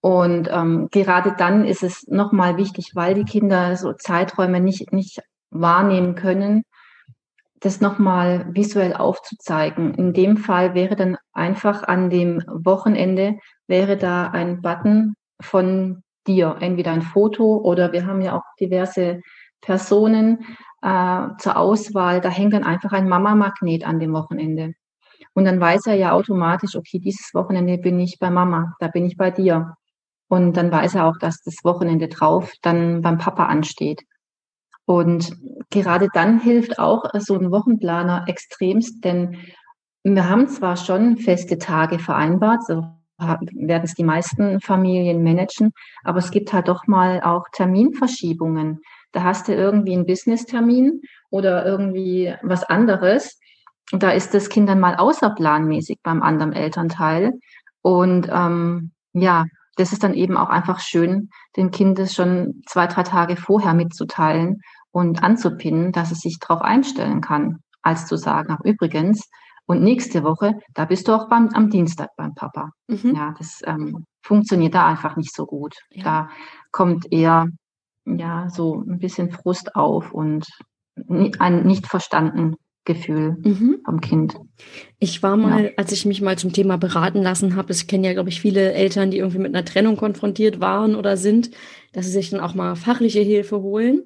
Und ähm, gerade dann ist es nochmal wichtig, weil die Kinder so Zeiträume nicht, nicht wahrnehmen können, das nochmal visuell aufzuzeigen. In dem Fall wäre dann einfach an dem Wochenende, wäre da ein Button von dir, entweder ein Foto oder wir haben ja auch diverse Personen äh, zur Auswahl. Da hängt dann einfach ein Mama-Magnet an dem Wochenende. Und dann weiß er ja automatisch, okay, dieses Wochenende bin ich bei Mama, da bin ich bei dir. Und dann weiß er auch, dass das Wochenende drauf dann beim Papa ansteht. Und gerade dann hilft auch so ein Wochenplaner extremst, denn wir haben zwar schon feste Tage vereinbart, so werden es die meisten Familien managen, aber es gibt halt doch mal auch Terminverschiebungen. Da hast du irgendwie einen Business-Termin oder irgendwie was anderes. Da ist das Kind dann mal außerplanmäßig beim anderen Elternteil. Und ähm, ja, das ist dann eben auch einfach schön, dem Kind das schon zwei, drei Tage vorher mitzuteilen und anzupinnen, dass es sich darauf einstellen kann, als zu sagen, ach übrigens, und nächste Woche, da bist du auch beim, am Dienstag beim Papa. Mhm. Ja, das ähm, funktioniert da einfach nicht so gut. Ja. Da kommt eher ja so ein bisschen Frust auf und ein nicht verstanden Gefühl mhm. vom Kind. Ich war mal, ja. als ich mich mal zum Thema beraten lassen habe, ich kenne ja, glaube ich, viele Eltern, die irgendwie mit einer Trennung konfrontiert waren oder sind, dass sie sich dann auch mal fachliche Hilfe holen.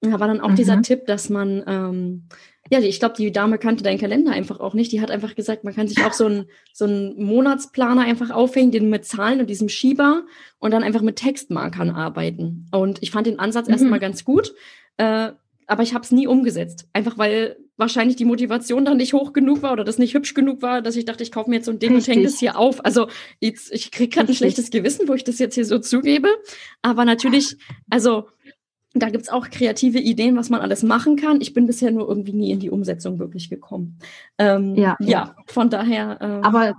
Da war dann auch mhm. dieser Tipp, dass man, ähm, ja, ich glaube, die Dame kannte deinen Kalender einfach auch nicht. Die hat einfach gesagt, man kann sich auch so einen so einen Monatsplaner einfach aufhängen, den mit Zahlen und diesem Schieber und dann einfach mit Textmarkern arbeiten. Und ich fand den Ansatz mhm. erstmal ganz gut. Äh, aber ich habe es nie umgesetzt. Einfach weil wahrscheinlich die Motivation dann nicht hoch genug war oder das nicht hübsch genug war, dass ich dachte, ich kaufe mir jetzt so ein Ding Richtig. und hänge das hier auf. Also jetzt, ich kriege gerade ein schlechtes Gewissen, wo ich das jetzt hier so zugebe. Aber natürlich, also da gibt's auch kreative Ideen, was man alles machen kann. Ich bin bisher nur irgendwie nie in die Umsetzung wirklich gekommen. Ähm, ja, ja, von daher. Ähm, Aber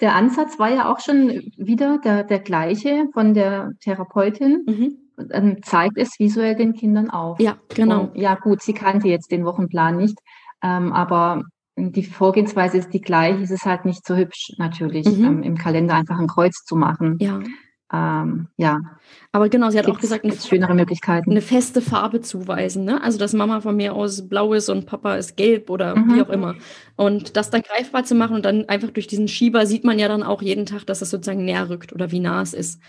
der Ansatz war ja auch schon wieder der, der gleiche von der Therapeutin. Mhm ähm, zeigt es visuell den Kindern auf. Ja, genau. Und, ja, gut, sie kannte jetzt den Wochenplan nicht, ähm, aber die Vorgehensweise ist die gleiche. Es ist halt nicht so hübsch, natürlich, mhm. ähm, im Kalender einfach ein Kreuz zu machen. Ja. Ähm, ja. Aber genau, sie hat gibt's, auch gesagt, eine, schönere Möglichkeiten. Eine feste Farbe zuweisen, ne? Also, dass Mama von mir aus blau ist und Papa ist gelb oder mhm. wie auch immer. Und das dann greifbar zu machen und dann einfach durch diesen Schieber sieht man ja dann auch jeden Tag, dass es sozusagen näher rückt oder wie nah es ist.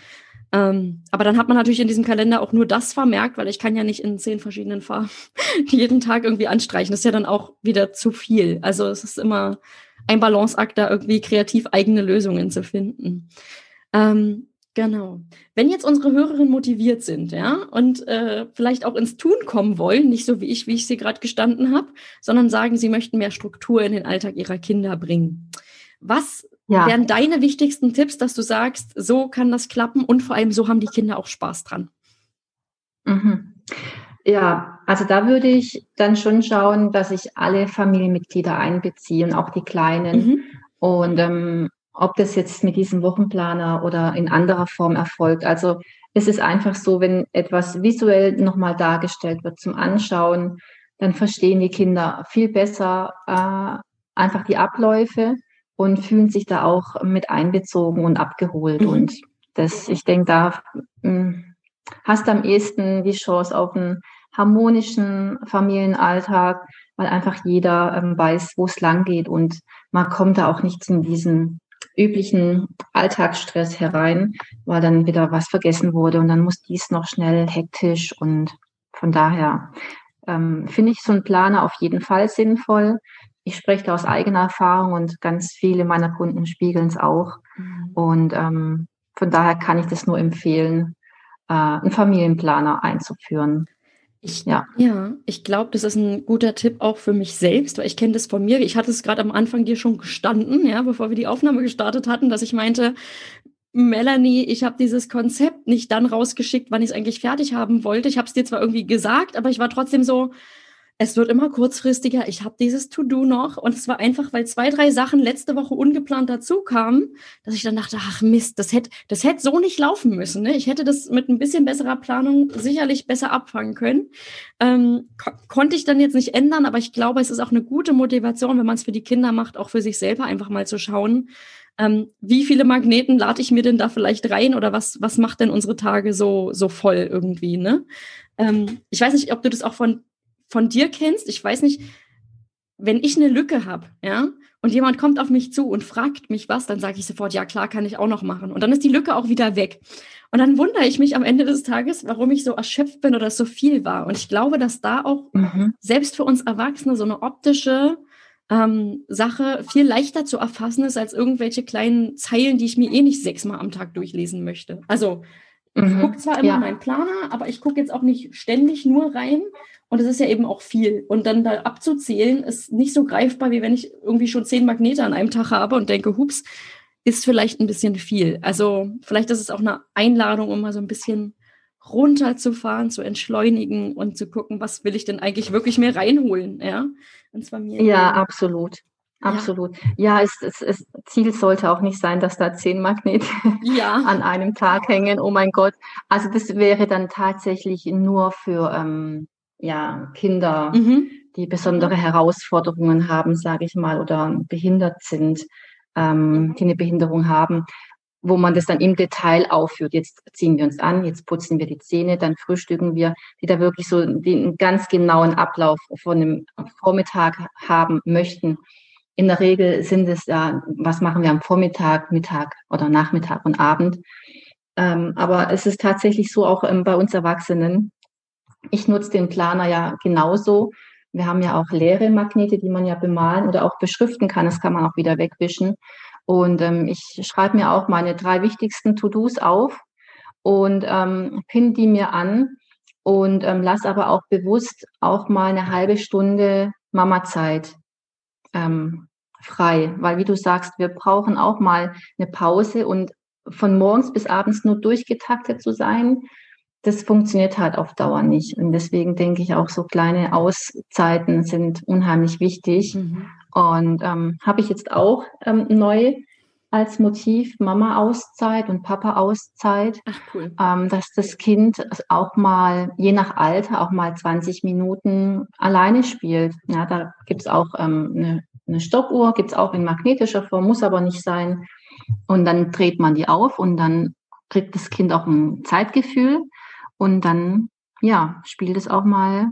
Ähm, aber dann hat man natürlich in diesem Kalender auch nur das vermerkt, weil ich kann ja nicht in zehn verschiedenen Farben jeden Tag irgendwie anstreichen. Das ist ja dann auch wieder zu viel. Also es ist immer ein Balanceakt, da irgendwie kreativ eigene Lösungen zu finden. Ähm, genau. Wenn jetzt unsere Hörerinnen motiviert sind, ja, und äh, vielleicht auch ins Tun kommen wollen, nicht so wie ich, wie ich sie gerade gestanden habe, sondern sagen, sie möchten mehr Struktur in den Alltag ihrer Kinder bringen. Was ja. wären deine wichtigsten Tipps, dass du sagst, so kann das klappen und vor allem so haben die Kinder auch Spaß dran? Mhm. Ja, also da würde ich dann schon schauen, dass ich alle Familienmitglieder einbeziehe und auch die Kleinen. Mhm. Und ähm, ob das jetzt mit diesem Wochenplaner oder in anderer Form erfolgt. Also es ist einfach so, wenn etwas visuell nochmal dargestellt wird zum Anschauen, dann verstehen die Kinder viel besser äh, einfach die Abläufe und fühlen sich da auch mit einbezogen und abgeholt. Mhm. Und das, ich denke, da mh, hm, hast du am ehesten die Chance auf einen harmonischen Familienalltag, weil einfach jeder ähm, weiß, wo es lang geht und man kommt da auch nicht in diesen üblichen Alltagsstress herein, weil dann wieder was vergessen wurde und dann muss dies noch schnell hektisch und von daher ähm, finde ich so einen Planer auf jeden Fall sinnvoll. Ich spreche da aus eigener Erfahrung und ganz viele meiner Kunden spiegeln es auch. Mhm. Und ähm, von daher kann ich das nur empfehlen, äh, einen Familienplaner einzuführen. Ich, ja. ja, ich glaube, das ist ein guter Tipp auch für mich selbst, weil ich kenne das von mir. Ich hatte es gerade am Anfang dir schon gestanden, ja, bevor wir die Aufnahme gestartet hatten, dass ich meinte, Melanie, ich habe dieses Konzept nicht dann rausgeschickt, wann ich es eigentlich fertig haben wollte. Ich habe es dir zwar irgendwie gesagt, aber ich war trotzdem so, es wird immer kurzfristiger. Ich habe dieses To-Do noch und es war einfach, weil zwei, drei Sachen letzte Woche ungeplant dazu kamen, dass ich dann dachte, ach Mist, das hätte das hätte so nicht laufen müssen. Ne? Ich hätte das mit ein bisschen besserer Planung sicherlich besser abfangen können. Ähm, ko konnte ich dann jetzt nicht ändern, aber ich glaube, es ist auch eine gute Motivation, wenn man es für die Kinder macht, auch für sich selber einfach mal zu schauen, ähm, wie viele Magneten lade ich mir denn da vielleicht rein oder was, was macht denn unsere Tage so, so voll irgendwie, ne? Ähm, ich weiß nicht, ob du das auch von von dir kennst, ich weiß nicht, wenn ich eine Lücke habe, ja, und jemand kommt auf mich zu und fragt mich was, dann sage ich sofort, ja klar, kann ich auch noch machen. Und dann ist die Lücke auch wieder weg. Und dann wundere ich mich am Ende des Tages, warum ich so erschöpft bin oder so viel war. Und ich glaube, dass da auch mhm. selbst für uns Erwachsene so eine optische ähm, Sache viel leichter zu erfassen ist als irgendwelche kleinen Zeilen, die ich mir eh nicht sechsmal am Tag durchlesen möchte. Also ich mhm. gucke zwar immer ja. meinen Planer, aber ich gucke jetzt auch nicht ständig nur rein, und es ist ja eben auch viel. Und dann da abzuzählen, ist nicht so greifbar, wie wenn ich irgendwie schon zehn Magnete an einem Tag habe und denke, hups, ist vielleicht ein bisschen viel. Also vielleicht ist es auch eine Einladung, um mal so ein bisschen runterzufahren, zu entschleunigen und zu gucken, was will ich denn eigentlich wirklich mehr reinholen, ja? Und zwar mir. Ja, absolut. Absolut. Ja, ja es, es, es, Ziel sollte auch nicht sein, dass da zehn Magnete ja. an einem Tag hängen. Oh mein Gott. Also das wäre dann tatsächlich nur für ähm, ja, Kinder, mhm. die besondere Herausforderungen haben, sage ich mal, oder behindert sind, ähm, die eine Behinderung haben, wo man das dann im Detail aufführt. Jetzt ziehen wir uns an, jetzt putzen wir die Zähne, dann frühstücken wir, die da wirklich so den ganz genauen Ablauf von dem Vormittag haben möchten. In der Regel sind es ja, was machen wir am Vormittag, Mittag oder Nachmittag und Abend. Ähm, aber es ist tatsächlich so auch ähm, bei uns Erwachsenen, ich nutze den Planer ja genauso. Wir haben ja auch leere Magnete, die man ja bemalen oder auch beschriften kann. Das kann man auch wieder wegwischen. Und ähm, ich schreibe mir auch meine drei wichtigsten To-Dos auf und ähm, pin die mir an und ähm, lass aber auch bewusst auch mal eine halbe Stunde Mama-Zeit ähm, frei. Weil wie du sagst, wir brauchen auch mal eine Pause und von morgens bis abends nur durchgetaktet zu sein, das funktioniert halt auf Dauer nicht. Und deswegen denke ich auch, so kleine Auszeiten sind unheimlich wichtig. Mhm. Und ähm, habe ich jetzt auch ähm, neu als Motiv Mama-Auszeit und Papa-Auszeit, cool. ähm, dass das Kind auch mal, je nach Alter, auch mal 20 Minuten alleine spielt. Ja, da gibt's auch ähm, eine, eine Stoppuhr, gibt's auch in magnetischer Form, muss aber nicht sein. Und dann dreht man die auf und dann kriegt das Kind auch ein Zeitgefühl. Und dann, ja, spielt es auch mal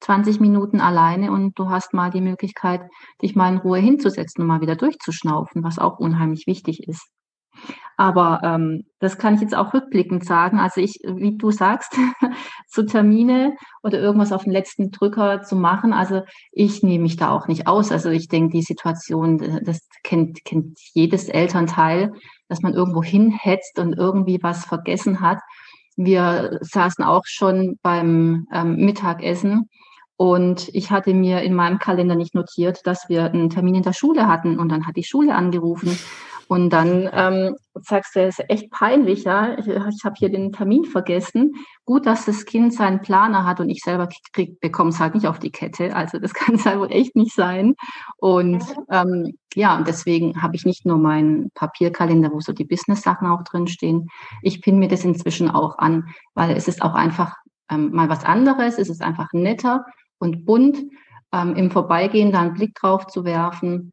20 Minuten alleine und du hast mal die Möglichkeit, dich mal in Ruhe hinzusetzen und mal wieder durchzuschnaufen, was auch unheimlich wichtig ist. Aber ähm, das kann ich jetzt auch rückblickend sagen. Also ich, wie du sagst, so Termine oder irgendwas auf den letzten Drücker zu machen, also ich nehme mich da auch nicht aus. Also ich denke, die Situation, das kennt, kennt jedes Elternteil, dass man irgendwo hinhetzt und irgendwie was vergessen hat. Wir saßen auch schon beim ähm, Mittagessen und ich hatte mir in meinem Kalender nicht notiert, dass wir einen Termin in der Schule hatten. Und dann hat die Schule angerufen. Und dann ähm, sagst du, es ist echt peinlich, ja. Ich, ich habe hier den Termin vergessen. Gut, dass das Kind seinen Planer hat und ich selber bekomme es halt nicht auf die Kette. Also das kann es halt wohl echt nicht sein. Und ähm, ja, und deswegen habe ich nicht nur meinen Papierkalender, wo so die Business-Sachen auch drinstehen. Ich pinne mir das inzwischen auch an, weil es ist auch einfach ähm, mal was anderes. Es ist einfach netter und bunt, ähm, im Vorbeigehen da einen Blick drauf zu werfen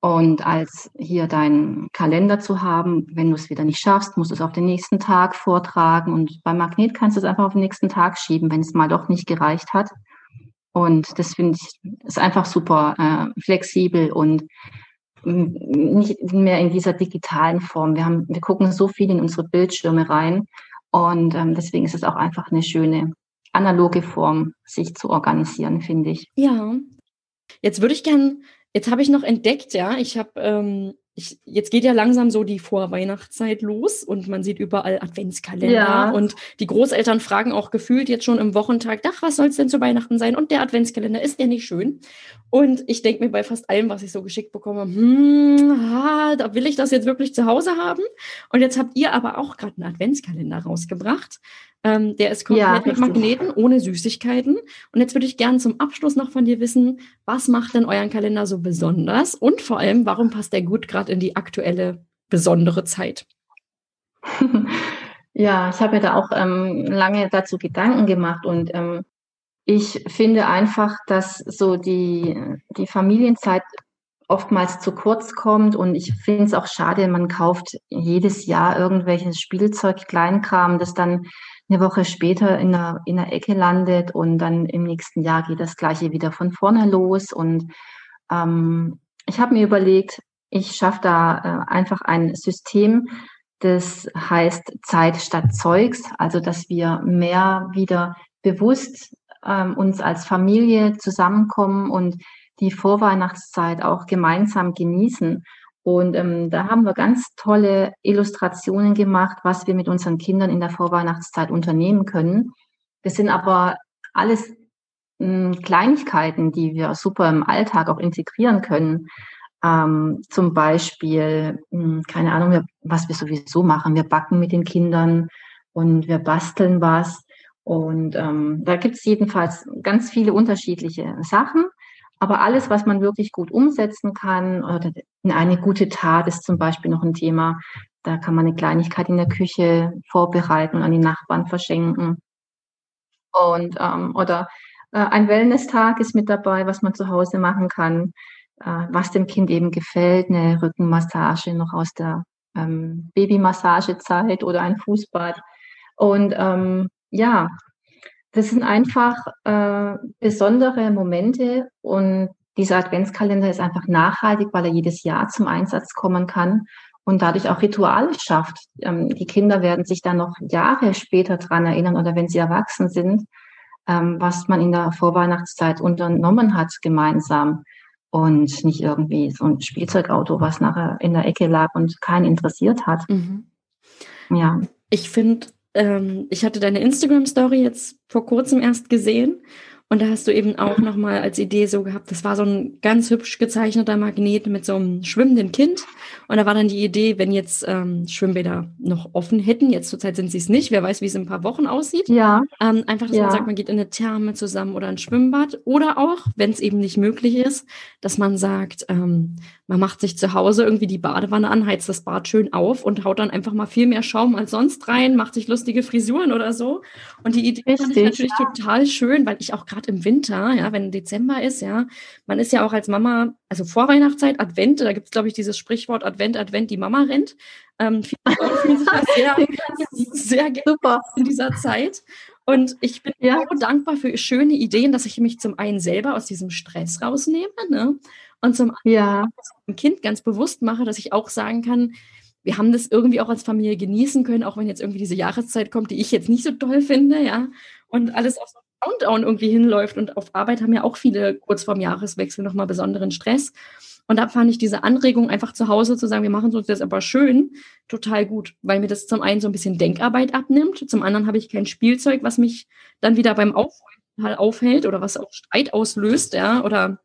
und als hier deinen Kalender zu haben, wenn du es wieder nicht schaffst, musst du es auf den nächsten Tag vortragen. Und beim Magnet kannst du es einfach auf den nächsten Tag schieben, wenn es mal doch nicht gereicht hat. Und das finde ich ist einfach super äh, flexibel und nicht mehr in dieser digitalen Form. Wir haben, wir gucken so viel in unsere Bildschirme rein und ähm, deswegen ist es auch einfach eine schöne analoge Form, sich zu organisieren, finde ich. Ja. Jetzt würde ich gern, jetzt habe ich noch entdeckt, ja, ich habe ähm, ich, jetzt geht ja langsam so die Vorweihnachtszeit los und man sieht überall Adventskalender ja. und die Großeltern fragen auch gefühlt jetzt schon im Wochentag, ach, was soll es denn zu Weihnachten sein? Und der Adventskalender, ist der nicht schön? Und ich denke mir bei fast allem, was ich so geschickt bekomme, hm, ah, da will ich das jetzt wirklich zu Hause haben. Und jetzt habt ihr aber auch gerade einen Adventskalender rausgebracht. Ähm, der ist komplett ja, mit Magneten, ohne Süßigkeiten. Und jetzt würde ich gerne zum Abschluss noch von dir wissen, was macht denn euren Kalender so besonders? Und vor allem, warum passt der gut gerade in die aktuelle besondere Zeit? Ja, ich habe mir da auch ähm, lange dazu Gedanken gemacht und ähm, ich finde einfach, dass so die, die Familienzeit oftmals zu kurz kommt und ich finde es auch schade, man kauft jedes Jahr irgendwelches Spielzeug, Kleinkram, das dann eine Woche später in der, in der Ecke landet und dann im nächsten Jahr geht das gleiche wieder von vorne los. Und ähm, ich habe mir überlegt, ich schaffe da äh, einfach ein System, das heißt Zeit statt Zeugs, also dass wir mehr wieder bewusst ähm, uns als Familie zusammenkommen und die Vorweihnachtszeit auch gemeinsam genießen. Und ähm, da haben wir ganz tolle Illustrationen gemacht, was wir mit unseren Kindern in der Vorweihnachtszeit unternehmen können. Das sind aber alles mh, hm, Kleinigkeiten, die wir super im Alltag auch integrieren können. Ähm, zum Beispiel, mh, hm, keine Ahnung, was wir sowieso machen. Wir backen mit den Kindern und wir basteln was. Und ähm, da gibt es jedenfalls ganz viele unterschiedliche Sachen. Aber alles, was man wirklich gut umsetzen kann, oder eine gute Tat ist zum Beispiel noch ein Thema. Da kann man eine Kleinigkeit in der Küche vorbereiten und an die Nachbarn verschenken. Und ähm, oder äh, ein Wellness-Tag ist mit dabei, was man zu Hause machen kann, äh, was dem Kind eben gefällt, eine Rückenmassage noch aus der ähm, Babymassagezeit oder ein Fußbad. Und ähm, ja, das sind einfach äh, besondere Momente und dieser Adventskalender ist einfach nachhaltig, weil er jedes Jahr zum Einsatz kommen kann und dadurch auch Rituale schafft. Ähm, die Kinder werden sich dann noch Jahre später dran erinnern oder wenn sie erwachsen sind, ähm, was man in der Vorweihnachtszeit unternommen hat gemeinsam und nicht irgendwie so ein Spielzeugauto, was nachher in der Ecke lag und keinen interessiert hat. Mhm. Ja. Ich finde ähm, ich hatte deine Instagram-Story jetzt vor kurzem erst gesehen und da hast du eben auch nochmal als Idee so gehabt, das war so ein ganz hübsch gezeichneter Magnet mit so einem schwimmenden Kind. Und da war dann die Idee, wenn jetzt ähm, Schwimmbäder noch offen hätten, jetzt zurzeit sind sie es nicht, wer weiß, wie es in ein paar Wochen aussieht. Ja. Ähm, einfach, dass ja. man sagt, man geht in eine Therme zusammen oder ein Schwimmbad. Oder auch, wenn es eben nicht möglich ist, dass man sagt, ähm, man macht sich zu Hause irgendwie die Badewanne an, heizt das Bad schön auf und haut dann einfach mal viel mehr Schaum als sonst rein, macht sich lustige Frisuren oder so. Und die Idee Richtig, fand ich natürlich ja. total schön, weil ich auch gerade gerade im Winter, ja, wenn Dezember ist, ja, man ist ja auch als Mama, also Vorweihnachtszeit, Advent, da gibt es, glaube ich, dieses Sprichwort Advent, Advent, die Mama rennt. Ähm, viele fühlen sich das sehr, sehr Super. in dieser Zeit. Und ich bin ja. so dankbar für schöne Ideen, dass ich mich zum einen selber aus diesem Stress rausnehme, ne? Und zum anderen ja. dem Kind ganz bewusst mache, dass ich auch sagen kann, wir haben das irgendwie auch als Familie genießen können, auch wenn jetzt irgendwie diese Jahreszeit kommt, die ich jetzt nicht so toll finde, ja. Und alles auf so Countdown irgendwie hinläuft. Und auf Arbeit haben ja auch viele kurz vorm Jahreswechsel nochmal besonderen Stress. Und da fand ich diese Anregung, einfach zu Hause zu sagen, wir machen uns das aber schön, total gut, weil mir das zum einen so ein bisschen Denkarbeit abnimmt, zum anderen habe ich kein Spielzeug, was mich dann wieder beim Aufräumen aufhält oder was auch Streit auslöst, ja, oder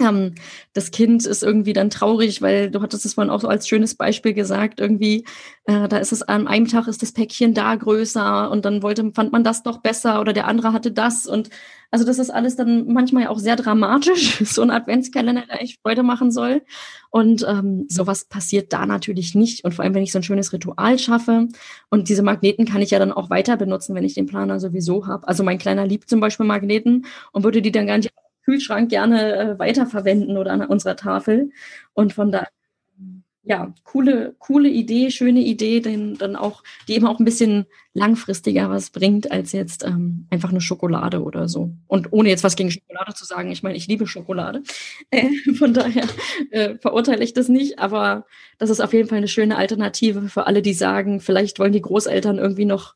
ähm, das Kind ist irgendwie dann traurig, weil du hattest es vorhin auch so als schönes Beispiel gesagt, irgendwie, äh, da ist es an einem Tag ist das Päckchen da größer und dann wollte, fand man das doch besser oder der andere hatte das und also das ist alles dann manchmal auch sehr dramatisch, so ein Adventskalender, der echt Freude machen soll und ähm, sowas passiert da natürlich nicht und vor allem, wenn ich so ein schönes Ritual schaffe und diese Magneten kann ich ja dann auch weiter benutzen, wenn ich den Planer sowieso habe. Also mein Kleiner liebt zum Beispiel Magneten und würde die dann gar nicht Kühlschrank gerne äh, weiterverwenden oder an unserer Tafel. Und von da ja, coole, coole Idee, schöne Idee, denn dann auch, die eben auch ein bisschen langfristiger was bringt als jetzt ähm, einfach eine Schokolade oder so. Und ohne jetzt was gegen Schokolade zu sagen, ich meine, ich liebe Schokolade. Äh, von daher äh, verurteile ich das nicht, aber das ist auf jeden Fall eine schöne Alternative für alle, die sagen, vielleicht wollen die Großeltern irgendwie noch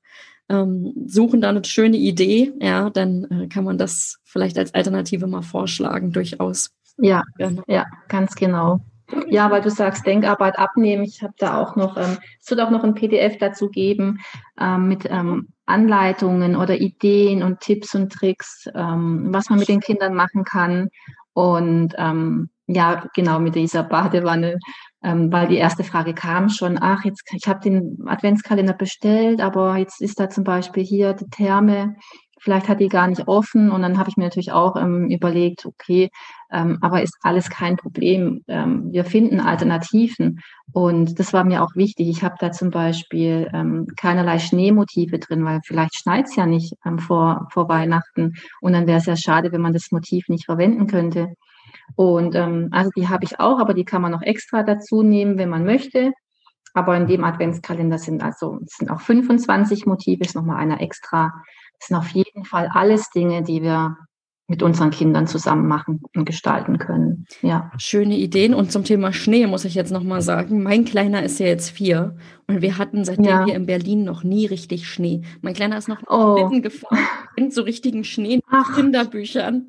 ähm, suchen da eine schöne Idee, ja, dann äh, kann man das vielleicht als Alternative mal vorschlagen, durchaus. Ja, genau. ja, ganz genau. Ja, weil du sagst, Denkarbeit abnehmen. Ich habe da auch noch, ähm, es wird auch noch ein PDF dazu geben ähm, mit ähm, Anleitungen oder Ideen und Tipps und Tricks, ähm, was man mit den Kindern machen kann. Und ähm, ja, genau mit dieser Badewanne, ähm, weil die erste Frage kam schon, ach, jetzt, ich habe den Adventskalender bestellt, aber jetzt ist da zum Beispiel hier die Therme vielleicht hat die gar nicht offen und dann habe ich mir natürlich auch ähm, überlegt, okay, ähm, aber ist alles kein Problem. Ähm, wir finden Alternativen und das war mir auch wichtig. Ich habe da zum Beispiel ähm, keinerlei Schneemotive drin, weil vielleicht schneit es ja nicht ähm, vor, vor Weihnachten und dann wäre es ja schade, wenn man das Motiv nicht verwenden könnte. Und ähm, also die habe ich auch, aber die kann man noch extra dazu nehmen, wenn man möchte. Aber in dem Adventskalender sind also sind auch 25 Motive, ist nochmal einer extra. Das sind auf jeden Fall alles Dinge, die wir mit unseren Kindern zusammen machen und gestalten können. Ja. Schöne Ideen. Und zum Thema Schnee muss ich jetzt nochmal sagen. Mein Kleiner ist ja jetzt vier und wir hatten seitdem ja. hier in Berlin noch nie richtig Schnee. Mein Kleiner ist noch oh. gefahren, in so richtigen Schnee Ach. Kinderbüchern.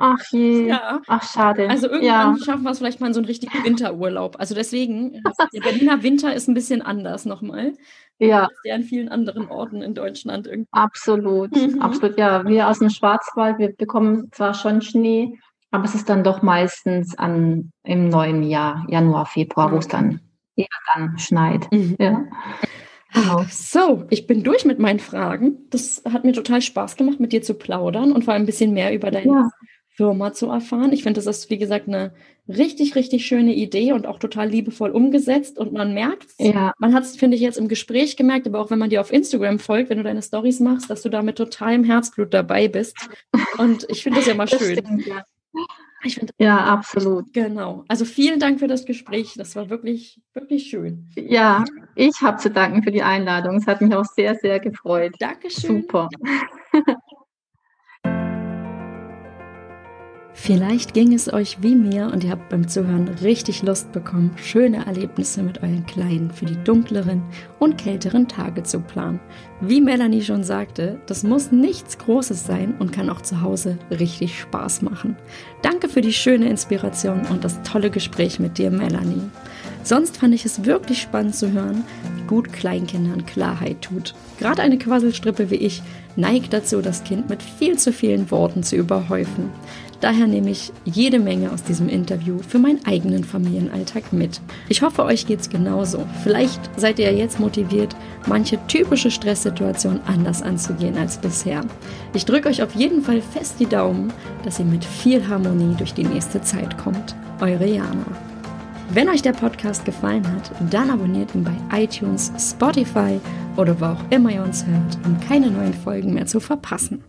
Ach je. Ja. Ach, schade. Also irgendwann ja. schaffen wir es vielleicht mal in so einen richtigen Winterurlaub. Also deswegen, der Berliner Winter ist ein bisschen anders nochmal. Ja. Als der an vielen anderen Orten in Deutschland irgendwie. Absolut, mhm. absolut. Ja, wir aus dem Schwarzwald, wir bekommen zwar schon Schnee, aber es ist dann doch meistens an, im neuen Jahr, Januar, Februar, mhm. wo es dann eher dann schneit. Mhm. Ja. Genau. So, ich bin durch mit meinen Fragen. Das hat mir total Spaß gemacht, mit dir zu plaudern und vor allem ein bisschen mehr über deine ja. Firma zu erfahren. Ich finde, das ist, wie gesagt, eine richtig, richtig schöne Idee und auch total liebevoll umgesetzt. Und man merkt ja. man hat es, finde ich, jetzt im Gespräch gemerkt, aber auch wenn man dir auf Instagram folgt, wenn du deine Stories machst, dass du da mit totalem Herzblut dabei bist. Und ich finde das ja mal schön. Stimmt, ja. Ich find, ja, absolut. Genau. Also vielen Dank für das Gespräch. Das war wirklich, wirklich schön. Ja, ich habe zu danken für die Einladung. Es hat mich auch sehr, sehr gefreut. Dankeschön. Super. Vielleicht ging es euch wie mir und ihr habt beim Zuhören richtig Lust bekommen, schöne Erlebnisse mit euren Kleinen für die dunkleren und kälteren Tage zu planen. Wie Melanie schon sagte, das muss nichts Großes sein und kann auch zu Hause richtig Spaß machen. Danke für die schöne Inspiration und das tolle Gespräch mit dir, Melanie. Sonst fand ich es wirklich spannend zu hören, wie gut Kleinkindern Klarheit tut. Gerade eine Quasselstrippe wie ich neigt dazu, das Kind mit viel zu vielen Worten zu überhäufen. Daher nehme ich jede Menge aus diesem Interview für meinen eigenen Familienalltag mit. Ich hoffe, euch geht's genauso. Vielleicht seid ihr jetzt motiviert, manche typische Stresssituation anders anzugehen als bisher. Ich drücke euch auf jeden Fall fest die Daumen, dass ihr mit viel Harmonie durch die nächste Zeit kommt. Eure Jana. Wenn euch der Podcast gefallen hat, dann abonniert ihn bei iTunes, Spotify oder wo auch immer ihr uns hört, um keine neuen Folgen mehr zu verpassen.